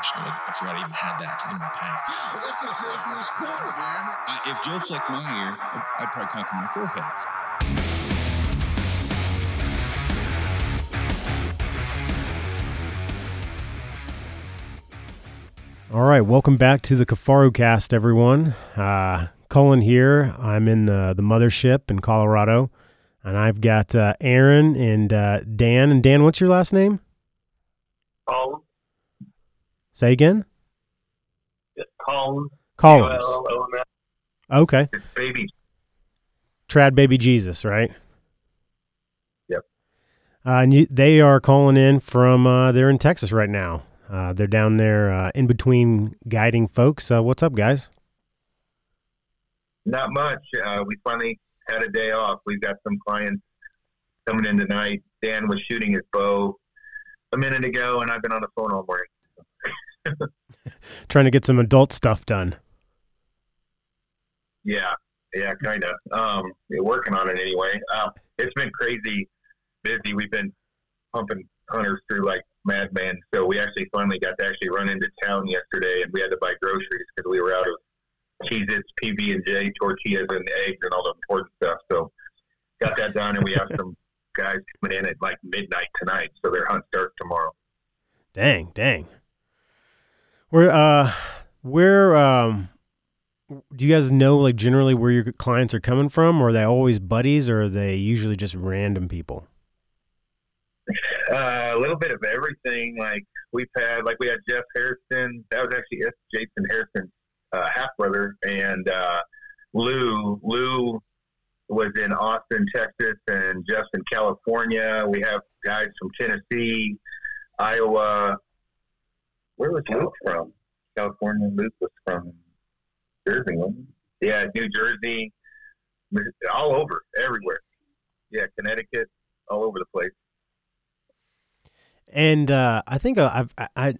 gosh, I, I forgot I even had that in my pack. Well, that's the craziest sport, man. Uh, if Joe flicked my ear, I'd, I'd probably conk him in the forehead. All right, welcome back to the Kifaru Cast, everyone. Uh, Cullen here. I'm in the the mothership in Colorado, and I've got uh, Aaron and uh, Dan. And Dan, what's your last name? Say again. Colin. Collins. C-O-L-L-O-N-S. Okay, It's baby. Trad Baby Jesus, right? Yep. Uh, and you, they are calling in from. Uh, they're in Texas right now. Uh, they're down there uh, in between guiding folks. Uh, what's up, guys? Not much. Uh, we finally had a day off. We've got some clients coming in tonight. Dan was shooting his bow a minute ago, and I've been on the phone all morning. Trying to get some adult stuff done. Yeah, yeah, kind of. Um, working on it anyway. Uh, it's been crazy busy. We've been pumping hunters through like madmen. So we actually finally got to actually run into town yesterday, and we had to buy groceries because we were out of Cheez-Its, PB and J, tortillas, and eggs, and all the important stuff. So got that done, and we have some guys coming in at like midnight tonight. So their hunt starts tomorrow. Dang, dang. Where uh where um do you guys know like generally where your clients are coming from are they always buddies or are they usually just random people? Uh, a little bit of everything. Like we've had, like we had Jeff Harrison. That was actually Jason Harrison's uh, half brother, and uh, Lou. Lou was in Austin, Texas, and Jeff's in California. We have guys from Tennessee, Iowa. Where was Luke from? California. Luke was from Jersey. wasn't he? Yeah, New Jersey. All over, everywhere. Yeah, Connecticut, all over the place. And uh I think uh, I've I, I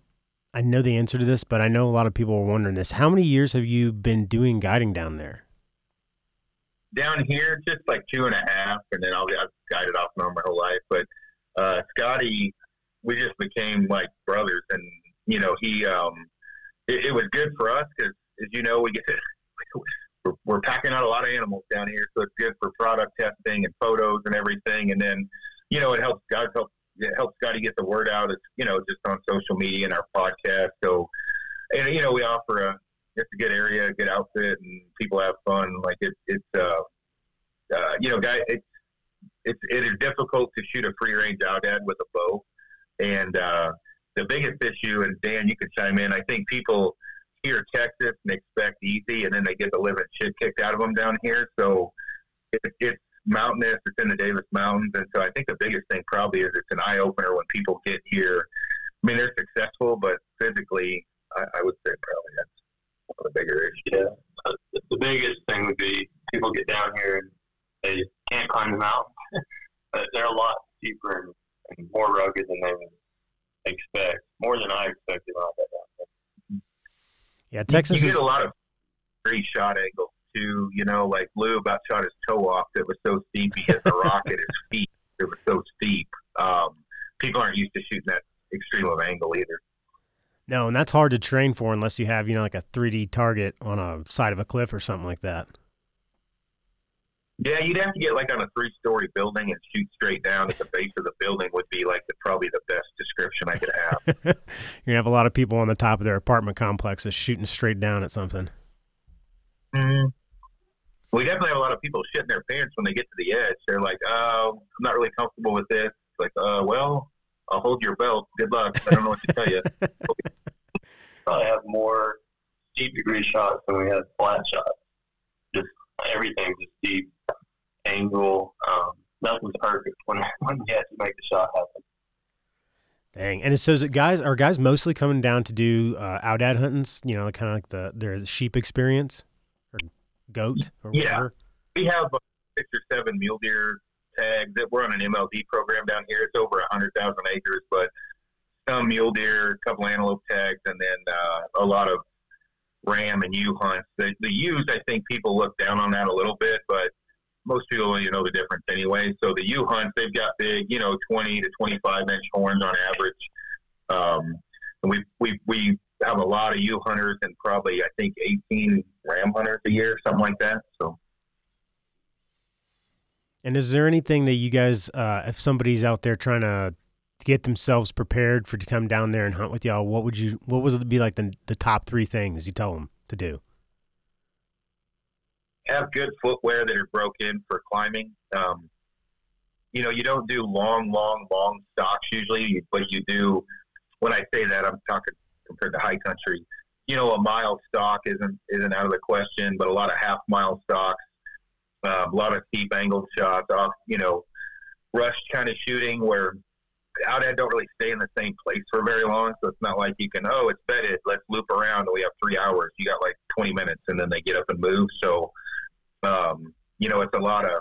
I know the answer to this, but I know a lot of people are wondering this. How many years have you been doing guiding down there? down here, just like two and a half, and then I'll, I've guided off and on my whole life. But uh, Scotty, we just became like brothers, and you know, he um, it, it was good for us because, as you know, we get to we're, we're packing out a lot of animals down here, so it's good for product testing and photos and everything. And then, you know, it helps guys help it helps Scotty get the word out. It's you know just on social media and our podcast. So, and you know, we offer a it's a good area, a good outfit, and people have fun. Like it, it's, uh, uh, you know, guy, it's, it's, it is difficult to shoot a free range out aoudad with a bow. And, uh, the biggest issue, and Dan, you could chime in, I think people hear Texas and expect easy, and then they get the living shit kicked out of them down here. So it, it's mountainous, it's in the Davis Mountains. And so I think the biggest thing probably is it's an eye opener when people get here. I mean, they're successful, but physically, I, I would say probably that's one of the bigger issues. Yeah, the biggest thing would be people get down here and they can't climb the mountain. but they're a lot steeper and, and more rugged than they expect, more than I expected when I got down there. Yeah, Texas you is get a lot of great shot angles too. You know, like Lou about shot his toe off. It was so steep. He hit the rock at his feet. It was so steep. Um, people aren't used to shooting that extreme of angle either. No, and that's hard to train for unless you have, you know, like a 3D target on a side of a cliff or something like that. Yeah, you'd have to get like on a three-story building and shoot straight down at the base of the building would be like the, probably the best description I could have. You're gonna have a lot of people on the top of their apartment complexes shooting straight down at something. mm We definitely have a lot of people shitting their pants when they get to the edge. They're like, "Oh, I'm not really comfortable with this." It's like, "Uh, well, I'll hold your belt. Good luck. I don't know what to tell you." Probably have more steep degree shots than we have flat shots. Everything just steep, angle. Um, nothing's perfect when when you have to make the shot happen. Dang. And so is it guys are guys mostly coming down to do uh aoudad huntings, you know, kind of like the their sheep experience or goat or Yeah. whatever. we have uh, six or seven mule deer tags that we're on an MLD program down here. It's over a hundred thousand acres, but some mule deer, a couple antelope tags, and then uh, a lot of ram and ewe hunts. The, the ewes, I think people look down on that a little bit, but most people you know the difference anyway. So the ewe hunts, they've got big, you know, twenty to twenty-five inch horns on average. Um, and we we we have a lot of ewe hunters and probably I think 18 ram hunters a year, something like that. So. And is there anything that you guys, uh, if somebody's out there trying to get themselves prepared for to come down there and hunt with y'all, what would you, what would be like the the top three things you tell them to do? Have good footwear that are broke in for climbing. Um, you know, you don't do long, long, long stalks usually, but you do. When I say that, I'm talking compared to high country. You know, a mile stalk isn't isn't out of the question, but a lot of half mile stalks, uh, a lot of steep angled shots off. You know, rushed kind of shooting where aoudad don't really stay in the same place for very long. So it's not like you can, oh, it's bedded. Let's loop around. And we have three hours. You got like 20 minutes and then they get up and move. So, um, you know, it's a lot of,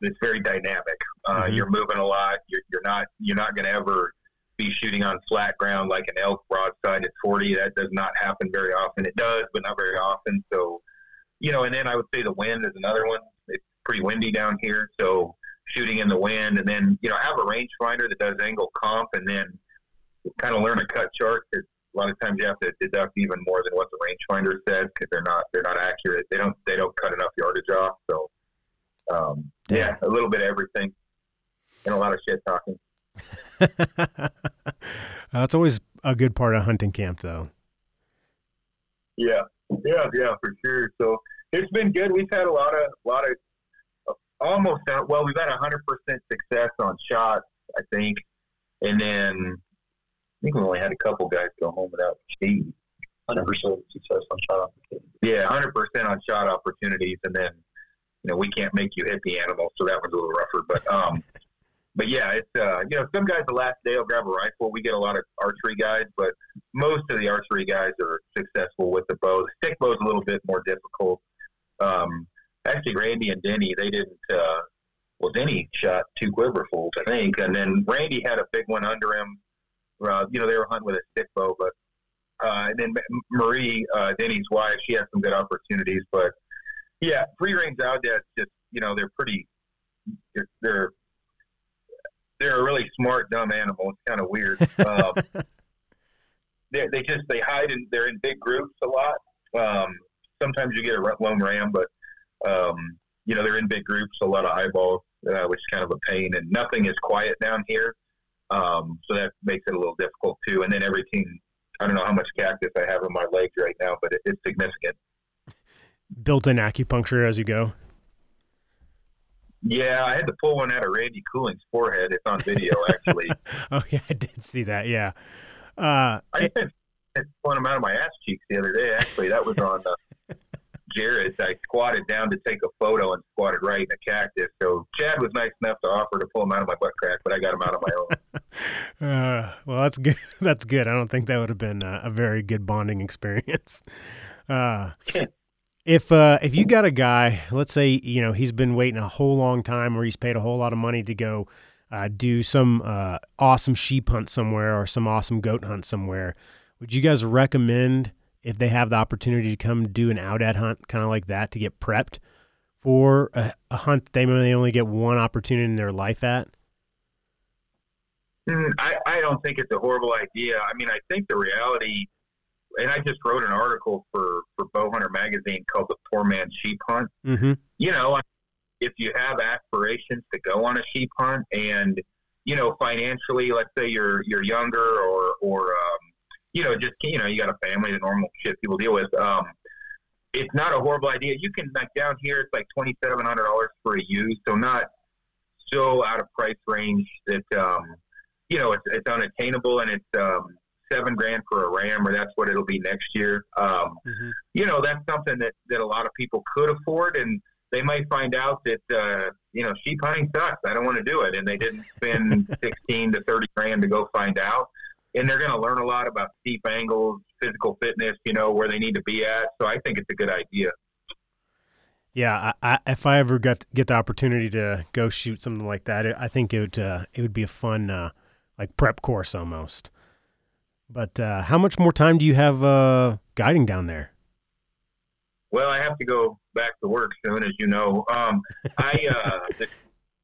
it's very dynamic. Uh, Mhm. You're moving a lot. You're, you're not, you're not going to ever be shooting on flat ground like an elk broadside at 40. That does not happen very often. It does, but not very often. So, you know, and then I would say the wind is another one. It's pretty windy down here. So, shooting in the wind, and then you know have a rangefinder that does angle comp, and then kind of learn a cut chart. 'cause a lot of times you have to deduct even more than what the rangefinder says because they're not they're not accurate. They don't they don't cut enough yardage off. So um, yeah, a little bit of everything, and a lot of shit talking. That's always a good part of hunting camp, though. Yeah, yeah, yeah, for sure. So it's been good. We've had a lot of, a lot of, almost. uh, Well, we've had hundred percent success on shots, I think, and then I think we only had a couple guys go home without. Hundred percent success on shot opportunity. Yeah, hundred percent on shot opportunities, and then you know we can't make you hit the animal, so that was a little rougher. But um, but yeah, it's uh, you know some guys the last day will grab a rifle. We get a lot of archery guys, but most of the archery guys are successful with the bow. The stick bow is a little bit more difficult. Um, actually, Randy and Denny they didn't. Uh, well, Denny shot two quiverfuls, I think, and then Randy had a big one under him. Uh, you know, they were hunting with a stick bow, but uh, and then Marie, uh, Denny's wife, she has some good opportunities. But yeah, free range aoudads just you know they're pretty. They're they're, they're a really smart dumb animal. It's kind of weird. Um, they they just they hide in they're in big groups a lot. Um, sometimes you get a lone ram, but um, you know they're in big groups, a lot of eyeballs, uh, which is kind of a pain. And nothing is quiet down here, um, so that makes it a little difficult too. And then everything. I don't know how much cactus I have in my legs right now, but it, it's significant. Built-in acupuncture as you go. Yeah, I had to pull one out of Randy Cooling's forehead. It's on video, actually. oh yeah, I did see that. Yeah. Uh, I had pulling him out of my ass cheeks the other day. Actually, that was on uh, Jared's. I squatted down to take a photo and squatted right in a cactus. So Chad was nice enough to offer to pull him out of my butt crack, but I got him out of my own. Uh, well, that's good. That's good. I don't think that would have been a, a very good bonding experience. Uh, if uh, if you got a guy, let's say you know he's been waiting a whole long time, or he's paid a whole lot of money to go uh, do some uh, awesome sheep hunt somewhere or some awesome goat hunt somewhere, would you guys recommend if they have the opportunity to come do an aoudad hunt, kind of like that, to get prepped for a, a hunt they may only get one opportunity in their life at? Mm, I, I don't think it's a horrible idea. I mean, I think the reality, and I just wrote an article for, for Bowhunter magazine called The Poor Man's Sheep Hunt. Mm-hmm. You know, if you have aspirations to go on a sheep hunt and, you know, financially, let's say you're, you're younger or, or, um, you know, just, you know, you got a family, the normal shit people deal with. Um, it's not a horrible idea. You can, like down here, it's like $2,700 for a used. So not so out of price range that, um, you know, it's, it's unattainable and it's, um, seven grand for a ram or that's what it'll be next year. Um, Mm-hmm. you know, that's something that, that a lot of people could afford and they might find out that, uh, you know, sheep hunting sucks. I don't want to do it. And they didn't spend 16 to 30 grand to go find out. And they're going to learn a lot about steep angles, physical fitness, you know, where they need to be at. So I think it's a good idea. Yeah, I, I, if I ever got get the opportunity to go shoot something like that, it, I think it would uh, it would be a fun uh, like prep course almost. But uh, how much more time do you have uh, guiding down there? Well, I have to go back to work soon, as you know. Um, I uh, the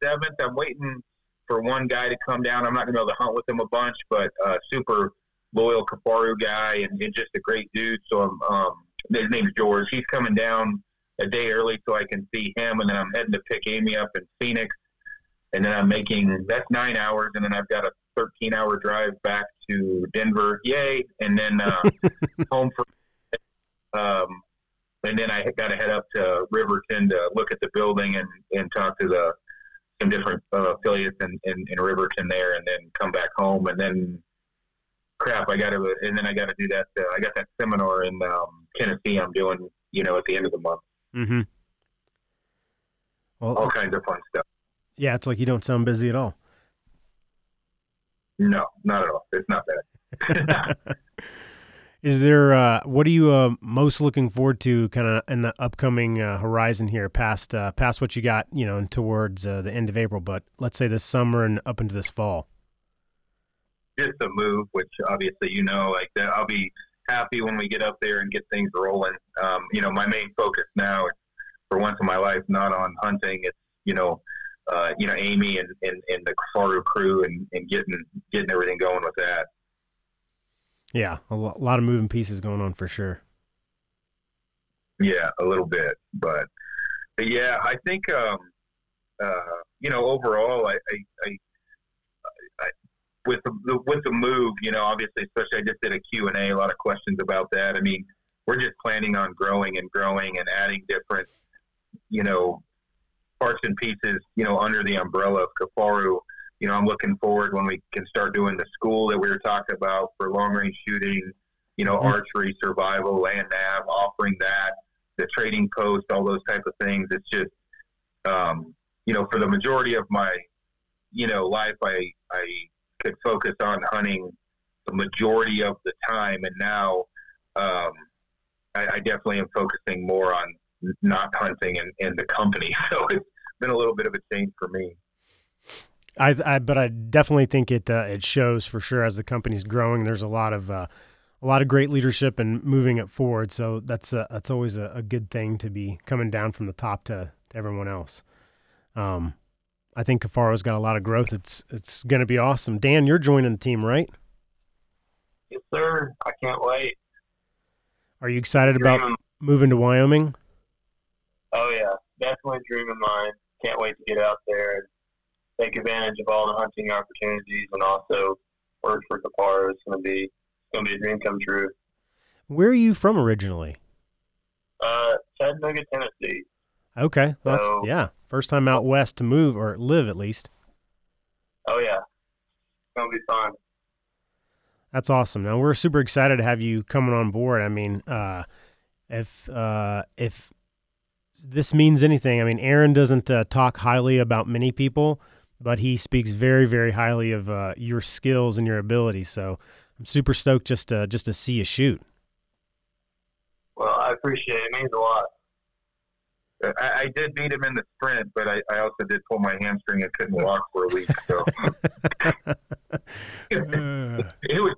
seventh, I'm waiting for one guy to come down. I'm not going to be able to hunt with him a bunch, but uh, super loyal Kifaru guy and, and just a great dude. So I'm, um, his name's George. He's coming down a day early so I can see him, and then I'm heading to pick Amy up in Phoenix, and then I'm making that's nine hours, and then I've got a 13 hour drive back to Denver. Yay! And then uh, home for. Um, and then I got to head up to Riverton to look at the building and, and talk to the some different uh, affiliates in, in, in Riverton there, and then come back home, and then crap, I got to, and then I got to do that. Uh, I got that seminar in um, Tennessee. I'm doing, you know, at the end of the month. Mm-hmm. Well, All kinds of fun stuff. yeah, it's like you don't sound busy at all. No, not at all. It's not bad. Is there uh, what are you uh, most looking forward to, kind of in the upcoming uh, horizon here, past uh, past what you got, you know, and towards uh, the end of April, but let's say this summer and up into this fall. Just a move, which obviously you know, like that. I'll be happy when we get up there and get things rolling. Um, you know, my main focus now for once in my life not on hunting. It's you know, uh, you know, Amy and, and, and the Kifaru crew and, and getting getting everything going with that. Yeah, a lot of moving pieces going on for sure. Yeah, a little bit, but, yeah, I think um, uh, you know overall, I, I, I, I with the with the move, you know, obviously, especially I just did a Q and A, a lot of questions about that. I mean, we're just planning on growing and growing and adding different, you know, parts and pieces, you know, under the umbrella of Kifaru. You know, I'm looking forward when we can start doing the school that we were talking about for long range shooting, you know, Mhm. archery, survival, land nav, offering that, the trading post, all those type of things. It's just, um, you know, for the majority of my, you know, life, I, I could focus on hunting the majority of the time. And now, um, I, I definitely am focusing more on not hunting and, and the company. So it's been a little bit of a change for me. I, I but I definitely think it uh, it shows for sure as the company's growing. There's a lot of uh, a lot of great leadership and moving it forward. So that's uh, that's always a, a good thing to be coming down from the top to, to everyone else. Um, I think Kifaru's got a lot of growth. It's it's going to be awesome. Dan, you're joining the team, right? Yes, sir. I can't wait. Are you excited about Dream of- moving to Wyoming? oh yeah, definitely a dream of mine. Can't wait to get out there and take advantage of all the hunting opportunities, and also work for Kifaru. It's gonna be it's gonna be a dream come true. Where are you from originally? Uh, Chattanooga, Tennessee. Okay, well, that's yeah, first time out west to move or live at least. Oh yeah, it's gonna be fun. That's awesome. Now we're super excited to have you coming on board. I mean, uh, if uh, if this means anything, I mean, Aaron doesn't uh, talk highly about many people, but he speaks very, very highly of uh, your skills and your abilities. So I'm super stoked just to just to see you shoot. Well, I appreciate it. It means a lot. I, I did beat him in the sprint, but I, I also did pull my hamstring and couldn't walk for a week. So it was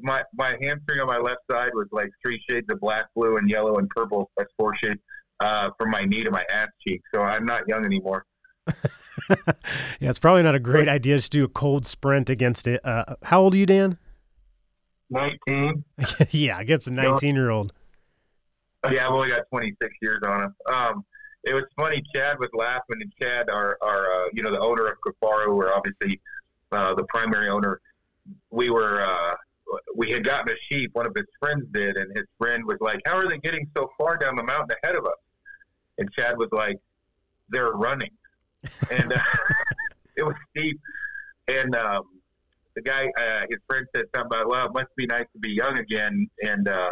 my my hamstring on my left side was like three shades of black, blue, and yellow and purple. That's four shades uh, from my knee to my ass cheek. So I'm not young anymore. yeah, it's probably not a great idea just to do a cold sprint against it. Uh, how old are you, Dan? Nineteen. yeah, against a 19 year old. Yeah, I've only got 26 years on him. Um, it was funny. Chad was laughing, and Chad, our, our uh, you know, the owner of Kifaru, or obviously uh, the primary owner. We were uh, we had gotten a sheep. One of his friends did, and his friend was like, "How are they getting so far down the mountain ahead of us?" And Chad was like, "They're running," and uh, it was steep. And um, the guy, uh, his friend said something about, "Well, it must be nice to be young again," and uh,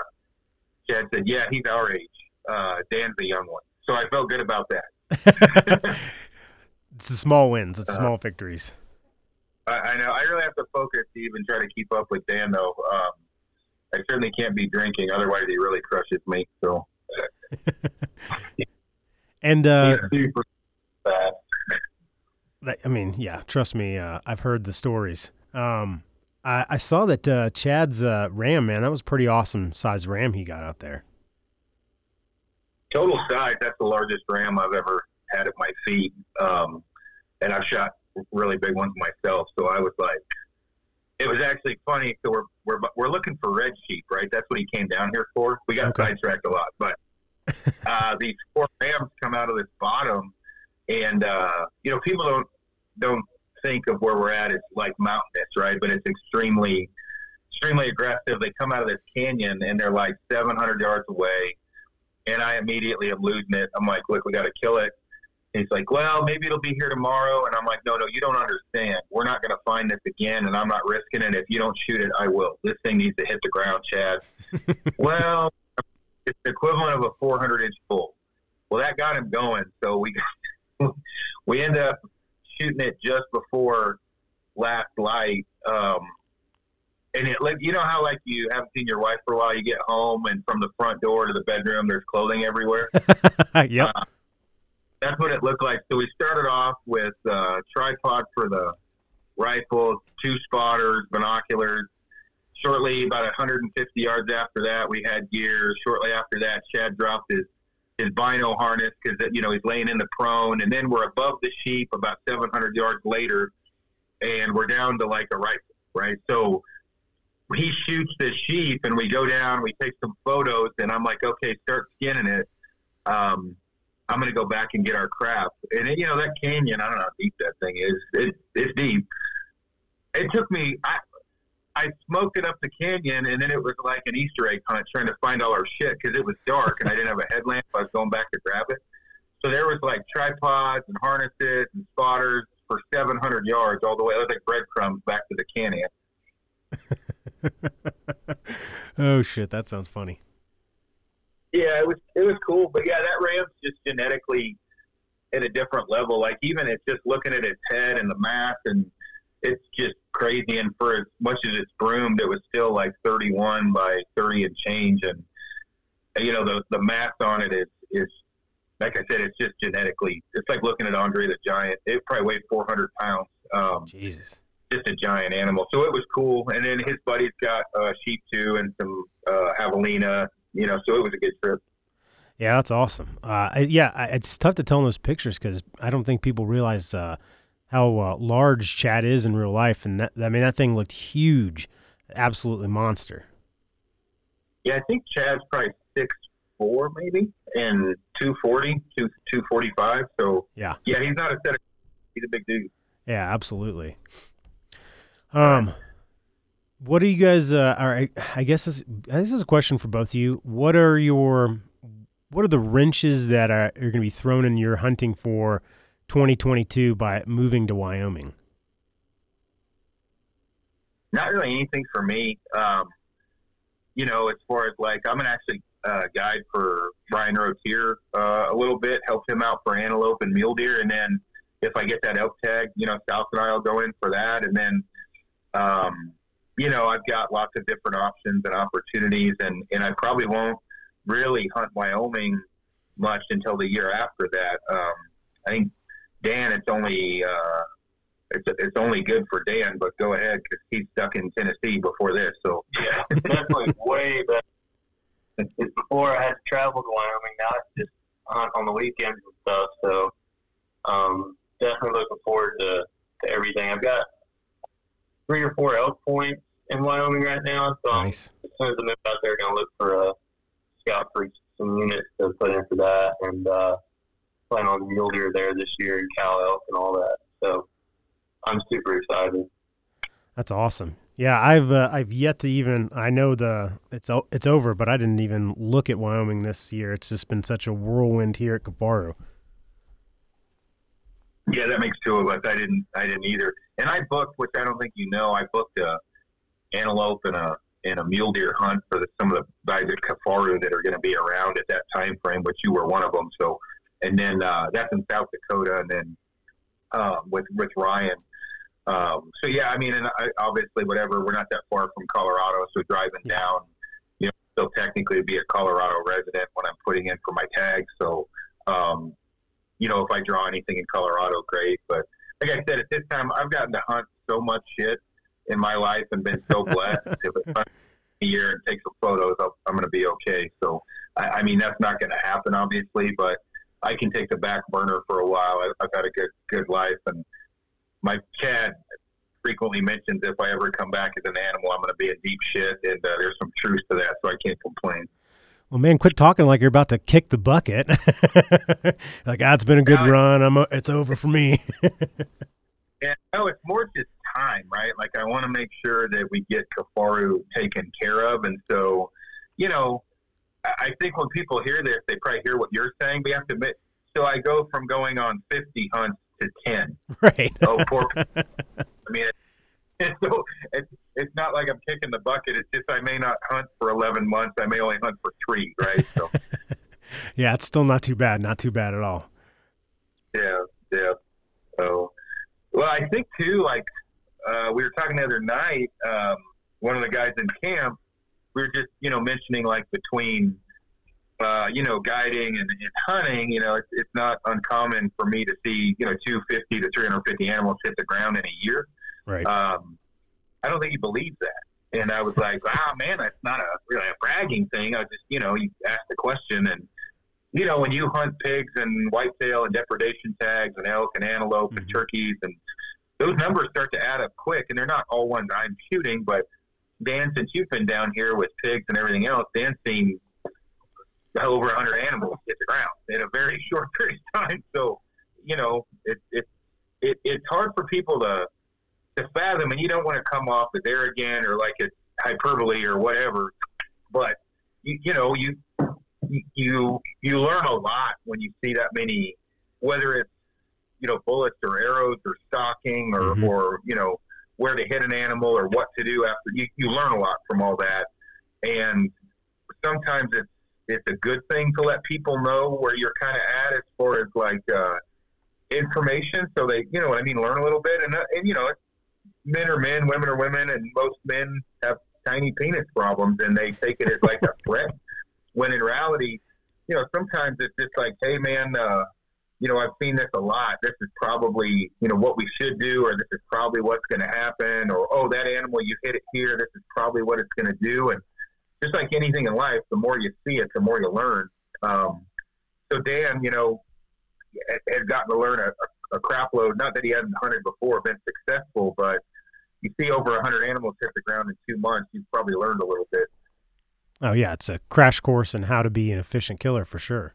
Chad said, "Yeah, he's our age. Uh, Dan's a young one." So I felt good about that. it's the small wins, it's Uh, small victories. I, I know. I really have to focus to even try to keep up with Dan, though. Um, I certainly can't be drinking, otherwise he really crushes me. So And uh, He's super fast. That- I mean, yeah, trust me, uh, I've heard the stories. Um, I, I saw that uh, Chad's uh, ram, man, that was pretty awesome size ram he got out there. total size, that's the largest ram I've ever had at my feet. Um, and I've shot really big ones myself. So I was like, it was actually funny. So we're we're we're looking for red sheep, right? That's what he came down here for. We got Okay. sidetracked a lot, but uh, these four rams come out of this bottom, and uh, you know people don't don't think of where we're at as like mountainous, right? But it's extremely extremely aggressive. They come out of this canyon and they're like 700 yards away, and I immediately am losing it. I'm like, look, we got to kill it. And he's like, well, maybe it'll be here tomorrow. And I'm like, no, no, you don't understand. We're not going to find this again, and I'm not risking it. If you don't shoot it, I will. This thing needs to hit the ground, Chad. well, it's the equivalent of a 400 inch bull. Well, that got him going. So we we end up shooting it just before last light. Um, and it like you know how like you haven't seen your wife for a while. You get home and from the front door to the bedroom, there's clothing everywhere yep. that's what it looked like. So we started off with uh, tripod for the rifle, two spotters, binoculars. Shortly, about 150 yards after that, we had gear. Shortly after that, Chad dropped his his bino harness because you know he's laying in the prone, and then we're above the sheep about 700 yards later, and we're down to like a rifle, right? So he shoots the sheep, and we go down, we take some photos, and I'm like, okay, start skinning it. Um, I'm going to go back and get our crap. And it, you know that canyon, I don't know how deep that thing is. It, it's deep. It took me. I I smoked it up the canyon, and then it was like an Easter egg hunt trying to find all our shit because it was dark and I didn't have a headlamp. I was going back to grab it. So there was like tripods and harnesses and spotters for 700 yards all the way. It was like breadcrumbs back to the canyon. oh shit, that sounds funny. Yeah, it was it was cool, but yeah, that ram's just genetically at a different level. Like even it's just looking at its head and the mass, and it's just crazy. And for as much as it's broomed, it was still like 31 by 30 and change, and you know the the mass on it is is like I said, it's just genetically. It's like looking at Andre the Giant. It probably weighed 400 pounds. Um, Jesus. just a giant animal. So it was cool. And then his buddy's got uh, sheep too, and some uh, javelina. You know, so it was a good trip. Yeah, that's awesome. Uh, yeah, it's tough to tell in those pictures because I don't think people realize uh, how uh, large Chad is in real life, and that, I mean that thing looked huge, absolutely monster. Yeah, I think Chad's probably six four maybe, and 240, 2, 245. So Yeah. yeah, he's not a set. Of, he's a big dude. Yeah, absolutely. Um, what are you guys? Uh, right, I guess this, this is a question for both of you. What are your what are the wrenches that are, are going to be thrown in your hunting for 2022 by moving to Wyoming? Not really anything for me. Um, you know, as far as like, I'm an actually uh, guide for Brian Rotier uh, a little bit, help him out for antelope and mule deer, and then if I get that elk tag, you know, South and I'll go in for that, and then, um, you know, I've got lots of different options and opportunities, and and I probably won't really hunt Wyoming much until the year after that. Um, I think Dan, it's only. Uh, it's, it's only good for Dan, but go ahead because he's stuck in Tennessee before this. So Yeah, definitely way better. It's before I had to travel to Wyoming. Now it's just hunt on the weekends and stuff. So um, definitely looking forward to, to everything. I've got three or four elk points in Wyoming right now. So I'm- Nice. as soon as I move out there, going to look for a scout for some units to put in for that, and uh, plan on mule deer there this year and cow elk and all that. So I'm super excited. That's awesome. Yeah, I've uh, I've yet to even I know the it's o- it's over, but I didn't even look at Wyoming this year. It's just been such a whirlwind here at Kifaru. yeah, that makes two of us. I didn't I didn't either. And I booked, which I don't think you know, I booked a antelope and a and a mule deer hunt for the, some of the guys at Kifaru that are going to be around at that time frame, which you were one of them. So, and then uh, that's in South Dakota, and then um, with with Ryan. Um, so yeah, I mean, and I, obviously, whatever. We're not that far from Colorado, so driving down, you know, still technically be a Colorado resident when I'm putting in for my tag. So, um, you know, if I draw anything in Colorado, great. But like I said, at this time, I've gotten to hunt so much shit in my life and been so blessed. if it's a year and take some photos, I'll, I'm going to be okay. So, I, I mean, that's not going to happen, obviously, but I can take the back burner for a while. I, I've had a good, good life, and my Chad frequently mentions if I ever come back as an animal, I'm going to be in deep shit, and uh, there's some truth to that, so I can't complain. Well, man, quit talking like you're about to kick the bucket. like, ah, it's been a good Yeah. run. I'm. A, it's over for me. Yeah, no, it's more just time, right? Like I want to make sure that we get Kifaru taken care of, and so, you know, I think when people hear this, they probably hear what you're saying. But you have to admit, so I go from going on 50 hunts to 10. right. Oh, poor. I mean, it's, so it's it's not like I'm kicking the bucket. It's just I may not hunt for 11 months. I may only hunt for three, right? So yeah, it's still not too bad. Not too bad at all. yeah, yeah. So, well, I think too, like uh, we were talking the other night. Um, one of the guys in camp, we were just you know mentioning like between. Uh, you know, guiding and, and hunting, you know, it's, it's not uncommon for me to see, you know, 250 to 350 animals hit the ground in a year. Right. um, I don't think he believes that. And I was like, wow, man, that's not a really a bragging thing. I just, you know, you ask the question and, you know, when you hunt pigs and whitetail and depredation tags and elk and antelope and Mhm. turkeys and those numbers start to add up quick and they're not all ones I'm shooting, but Dan, since you've been down here with pigs and everything else, Dan's seen over 100 animals hit the ground in a very short period of time. So, you know, it, it, it, it's hard for people to, to fathom, and you don't want to come off as arrogant or like it's hyperbole or whatever. But you, you know, you you you learn a lot when you see that many, whether it's you know bullets or arrows or stalking or Mhm. or you know where to hit an animal or what to do after. You you learn a lot from all that, and sometimes it's it's a good thing to let people know where you're kind of at as far as like uh, information, so they you know what I mean, learn a little bit, and uh, and you know men are men, women are women, and most men have tiny penis problems, and they take it as like a threat. When in reality, you know, sometimes it's just like, hey, man, uh, you know, I've seen this a lot. This is probably, you know, what we should do, or this is probably what's going to happen, or oh, that animal you hit it here. This is probably what it's going to do, and just like anything in life, the more you see it, the more you learn. Um, so Dan, you know, had- gotten to learn a, a crap load. Not that he hadn't hunted before, been successful, but you see over 100 animals hit the ground in two months, you've probably learned a little bit. Oh yeah, it's a crash course in how to be an efficient killer for sure.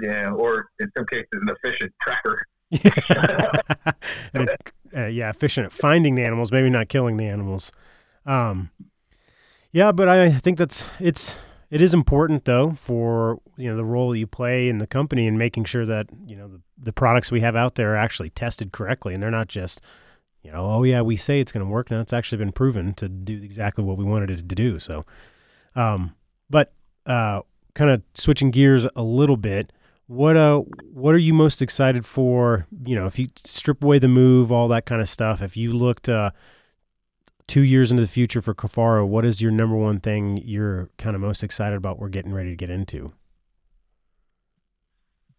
Yeah, or in some cases, an efficient tracker. and uh, yeah, efficient at finding the animals, maybe not killing the animals. Um, yeah, but I think that's it's it is important though for you know the role you play in the company and making sure that you know the, the products we have out there are actually tested correctly and they're not just you know oh yeah we say it's going to work now it's actually been proven to do exactly what we wanted it to do. So, um, but uh, kind of switching gears a little bit. What uh what are you most excited for? You know, if you strip away the move, all that kind of stuff. If you looked uh, two years into the future for Kifaru, what is your number one thing you're kind of most excited about? We're getting ready to get into.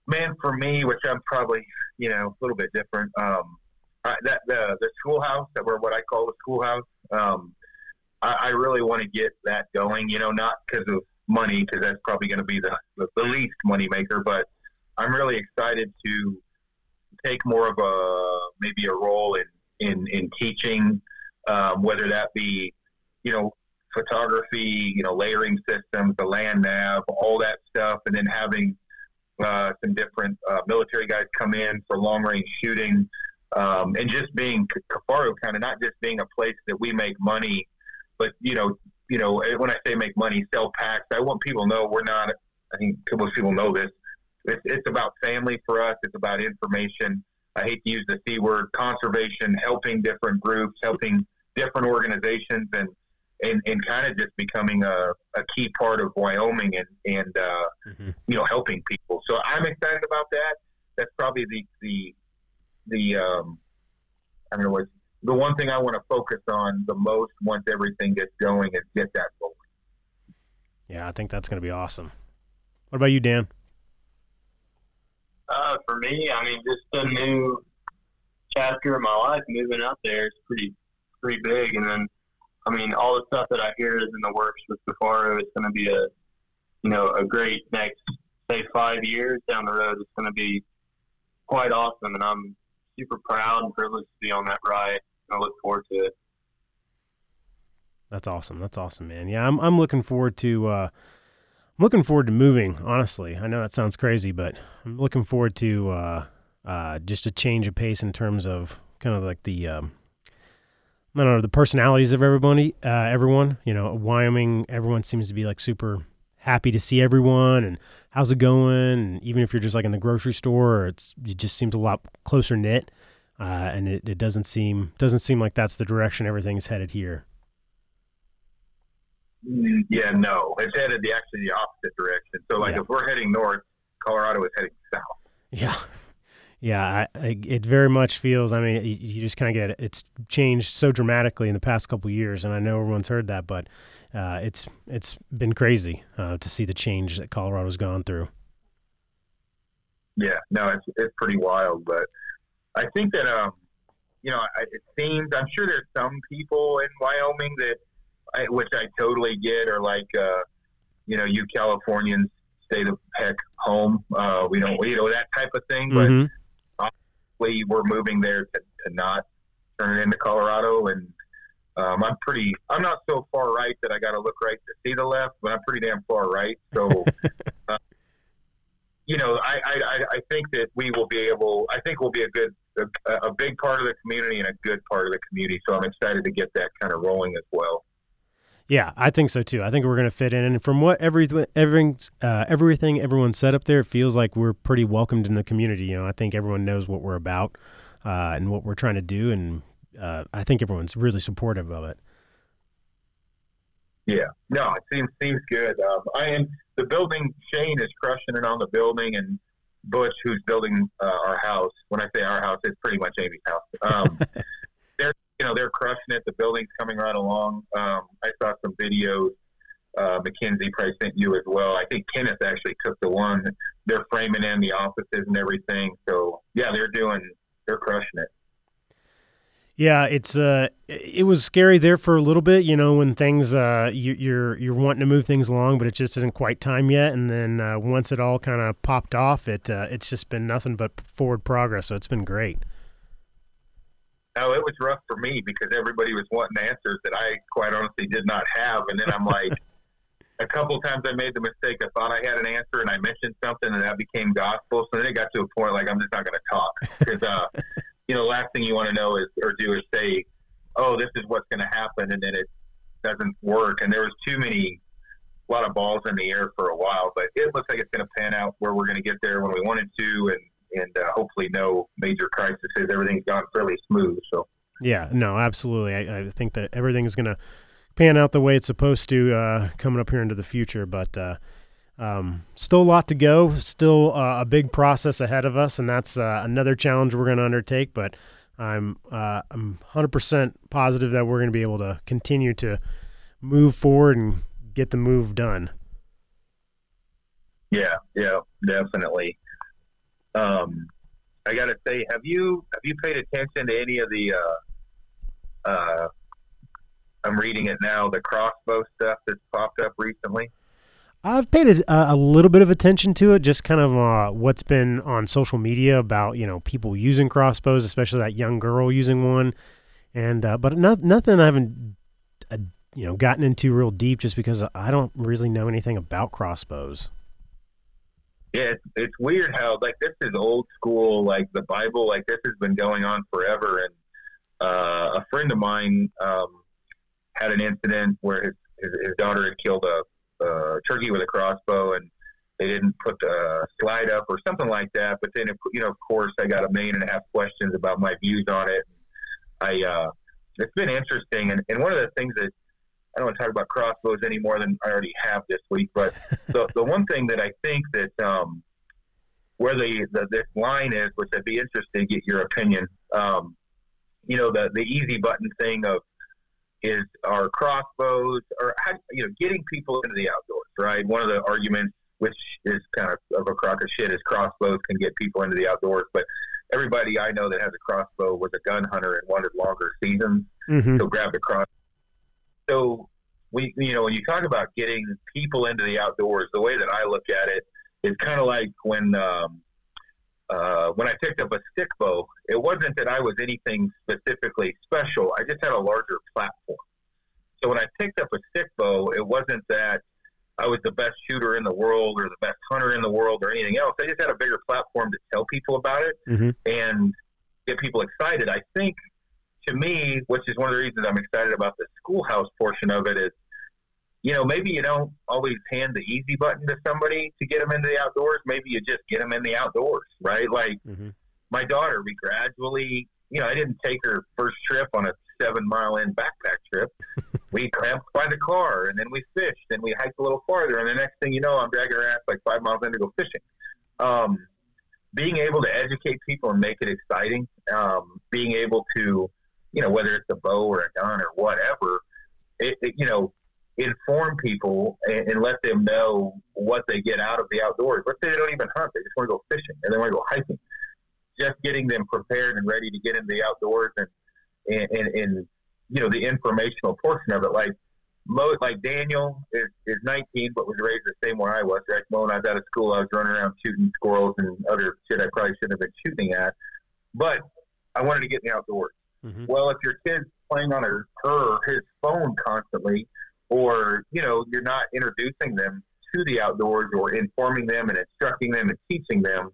Man, for me, which I'm probably, you know, a little bit different. Um, I, that the the schoolhouse that we're what I call the schoolhouse. Um, I, I really want to get that going. You know, not because of money, because that's probably going to be the, the the least money maker. But I'm really excited to take more of a maybe a role in in in teaching, um, whether that be, you know, photography, you know, layering systems, the land nav, all that stuff, and then having uh, some different uh, military guys come in for long range shooting, um, and just being Kifaru kind of not just being a place that we make money, but you know, you know, eh, when I say make money, sell packs. I want people to know we're not. I think most people know this. It's, it's about family for us. It's about information. I hate to use the C word, conservation, helping different groups, helping different organizations, and and, and kind of just becoming a, a key part of Wyoming and and uh, Mhm. you know helping people. So I'm excited about that. That's probably the the the um, I don't know what the one thing I want to focus on the most once everything gets going is get that going. Yeah, I think that's going to be awesome. What about you, Dan? Uh, for me, I mean, just a new chapter in my life, moving out there is pretty, pretty big. And then, I mean, all the stuff that I hear is in the works with Kifaru. It's going to be a, you know, a great next, say, five years down the road. It's going to be quite awesome, and I'm super proud and privileged to be on that ride. I look forward to it. That's awesome. That's awesome, man. Yeah, I'm I'm looking forward to uh, I'm looking forward to moving. Honestly, I know that sounds crazy, but I'm looking forward to uh, uh, just a change of pace in terms of kind of like the um, I don't know the personalities of everybody. Uh, everyone, you know, Wyoming. Everyone seems to be like super happy to see everyone and how's it going. And even if you're just like in the grocery store, it's it just seems a lot closer knit. Uh, and it, it doesn't seem doesn't seem like that's the direction everything's headed here. Mm, Yeah, no, it's headed the actually the opposite direction. So, like, Yeah. if we're heading north, Colorado is heading south. Yeah. Yeah, I, I, it very much feels. I mean, you, you just kind of get it. It's changed so dramatically in the past couple of years, and I know everyone's heard that, but uh, it's it's been crazy uh, to see the change that Colorado's gone through. Yeah, no, it's it's pretty wild, but I think that um, you know, I, it seems I'm sure there's some people in Wyoming that, I, which I totally get, or like, uh, you know, you Californians stay the heck home. Uh, we don't, you know, that type of thing. But Mhm. we we're moving there to, to not turn it into Colorado, and um, I'm pretty. I'm not so far right that I got to look right to see the left, but I'm pretty damn far right. So, uh, you know, I, I I- I think that we will be able. I think we'll be a good, a, a big part of the community and a good part of the community. So I'm excited to get that kind of rolling as well. Yeah, I think so too. I think we're going to fit in, and from what every everything uh, everything everyone said up there, it feels like we're pretty welcomed in the community. You know, I think everyone knows what we're about uh, and what we're trying to do, and uh, I think everyone's really supportive of it. Yeah, no, it seems seems good. Um, I am the building. Shane is crushing it on the building, and Butch, who's building uh, our house. When I say our house, it's pretty much Amy's house. Um, you know they're crushing it. The building's coming right along. Um, I saw some videos. Uh, Mackenzie probably sent you as well. I think Kenneth actually took the one. They're framing in the offices and everything. So yeah, they're doing. They're crushing it. Yeah, it's uh, it was scary there for a little bit, you know, when things uh, you, you're you're wanting to move things along, but it just isn't quite time yet. And then uh, once it all kind of popped off, it uh, it's just been nothing but forward progress. So it's been great. No, it was rough for me because everybody was wanting answers that I quite honestly did not have. And then I'm like, a couple of times I made the mistake. I thought I had an answer and I mentioned something and that became gospel. So then it got to a point like I'm just not going to talk because, uh, you know, the last thing you want to know is or do is say, oh, this is what's going to happen, and then it doesn't work. And there was too many, a lot of balls in the air for a while. But it looks like it's going to pan out where we're going to get there when we wanted to, and and uh, hopefully no major crises. Everything's gone fairly smooth. So. Yeah, no, absolutely. I, I think that everything is going to pan out the way it's supposed to uh, coming up here into the future. But uh, um, still a lot to go. Still uh, a big process ahead of us, and that's uh, another challenge we're going to undertake. But I'm uh, I'm 100% positive that we're going to be able to continue to move forward and get the move done. Yeah, yeah, definitely. Um, I got to say, have you have you paid attention to any of the? Uh, uh, I'm reading it now. The crossbow stuff that's popped up recently. I've paid a, a little bit of attention to it, just kind of uh, what's been on social media about you know people using crossbows, especially that young girl using one, and uh, but not, nothing I haven't uh, you know gotten into real deep, just because I don't really know anything about crossbows. Yeah, it's, it's weird how like this is old school, like the Bible, like this has been going on forever. And uh, a friend of mine um, had an incident where his, his, his daughter had killed a, a turkey with a crossbow, and they didn't put the slide up or something like that. But then, you know, of course, I got a million and a half questions about my views on it. I uh, it's been interesting, and, and one of the things that I don't want to talk about crossbows any more than I already have this week, but the the one thing that I think that um, where the, the this line is, which I'd be interested to get your opinion. Um, you know, the the easy button thing of is our crossbows or how, you know getting people into the outdoors, right? One of the arguments, which is kind of of a crock of shit, is crossbows can get people into the outdoors, but everybody I know that has a crossbow was a gun hunter and wanted longer seasons Mm-hmm. so grab the cross. So we, you know, when you talk about getting people into the outdoors, the way that I look at it is kind of like when um, uh, when I picked up a stick bow, it wasn't that I was anything specifically special. I just had a larger platform. So when I picked up a stick bow, it wasn't that I was the best shooter in the world or the best hunter in the world or anything else. I just had a bigger platform to tell people about it Mhm. and get people excited. I think to me, which is one of the reasons I'm excited about the schoolhouse portion of it, is you know maybe you don't always hand the easy button to somebody to get them into the outdoors. Maybe you just get them in the outdoors, right? Like Mhm. my daughter, we gradually, you know, I didn't take her first trip on a seven mile in backpack trip. we camped by the car and then we fished and we hiked a little farther. And the next thing you know, I'm dragging her ass like five miles in to go fishing. Um, being able to educate people and make it exciting, um, being able to, you know, whether it's a bow or a gun or whatever, it, it you know, inform people and, and let them know what they get out of the outdoors. Let's say they don't even hunt; they just want to go fishing and they want to go hiking. Just getting them prepared and ready to get into the outdoors and and, and, and you know the informational portion of it. Like Mo, like Daniel is, is 19, but was raised the same where I was. Right, Mo, when I was out of school, I was running around shooting squirrels and other shit I probably shouldn't have been shooting at. But I wanted to get in the outdoors. Mhm. Well, if your kid's playing on her, her his phone constantly, or you know you're not introducing them to the outdoors or informing them and instructing them and teaching them,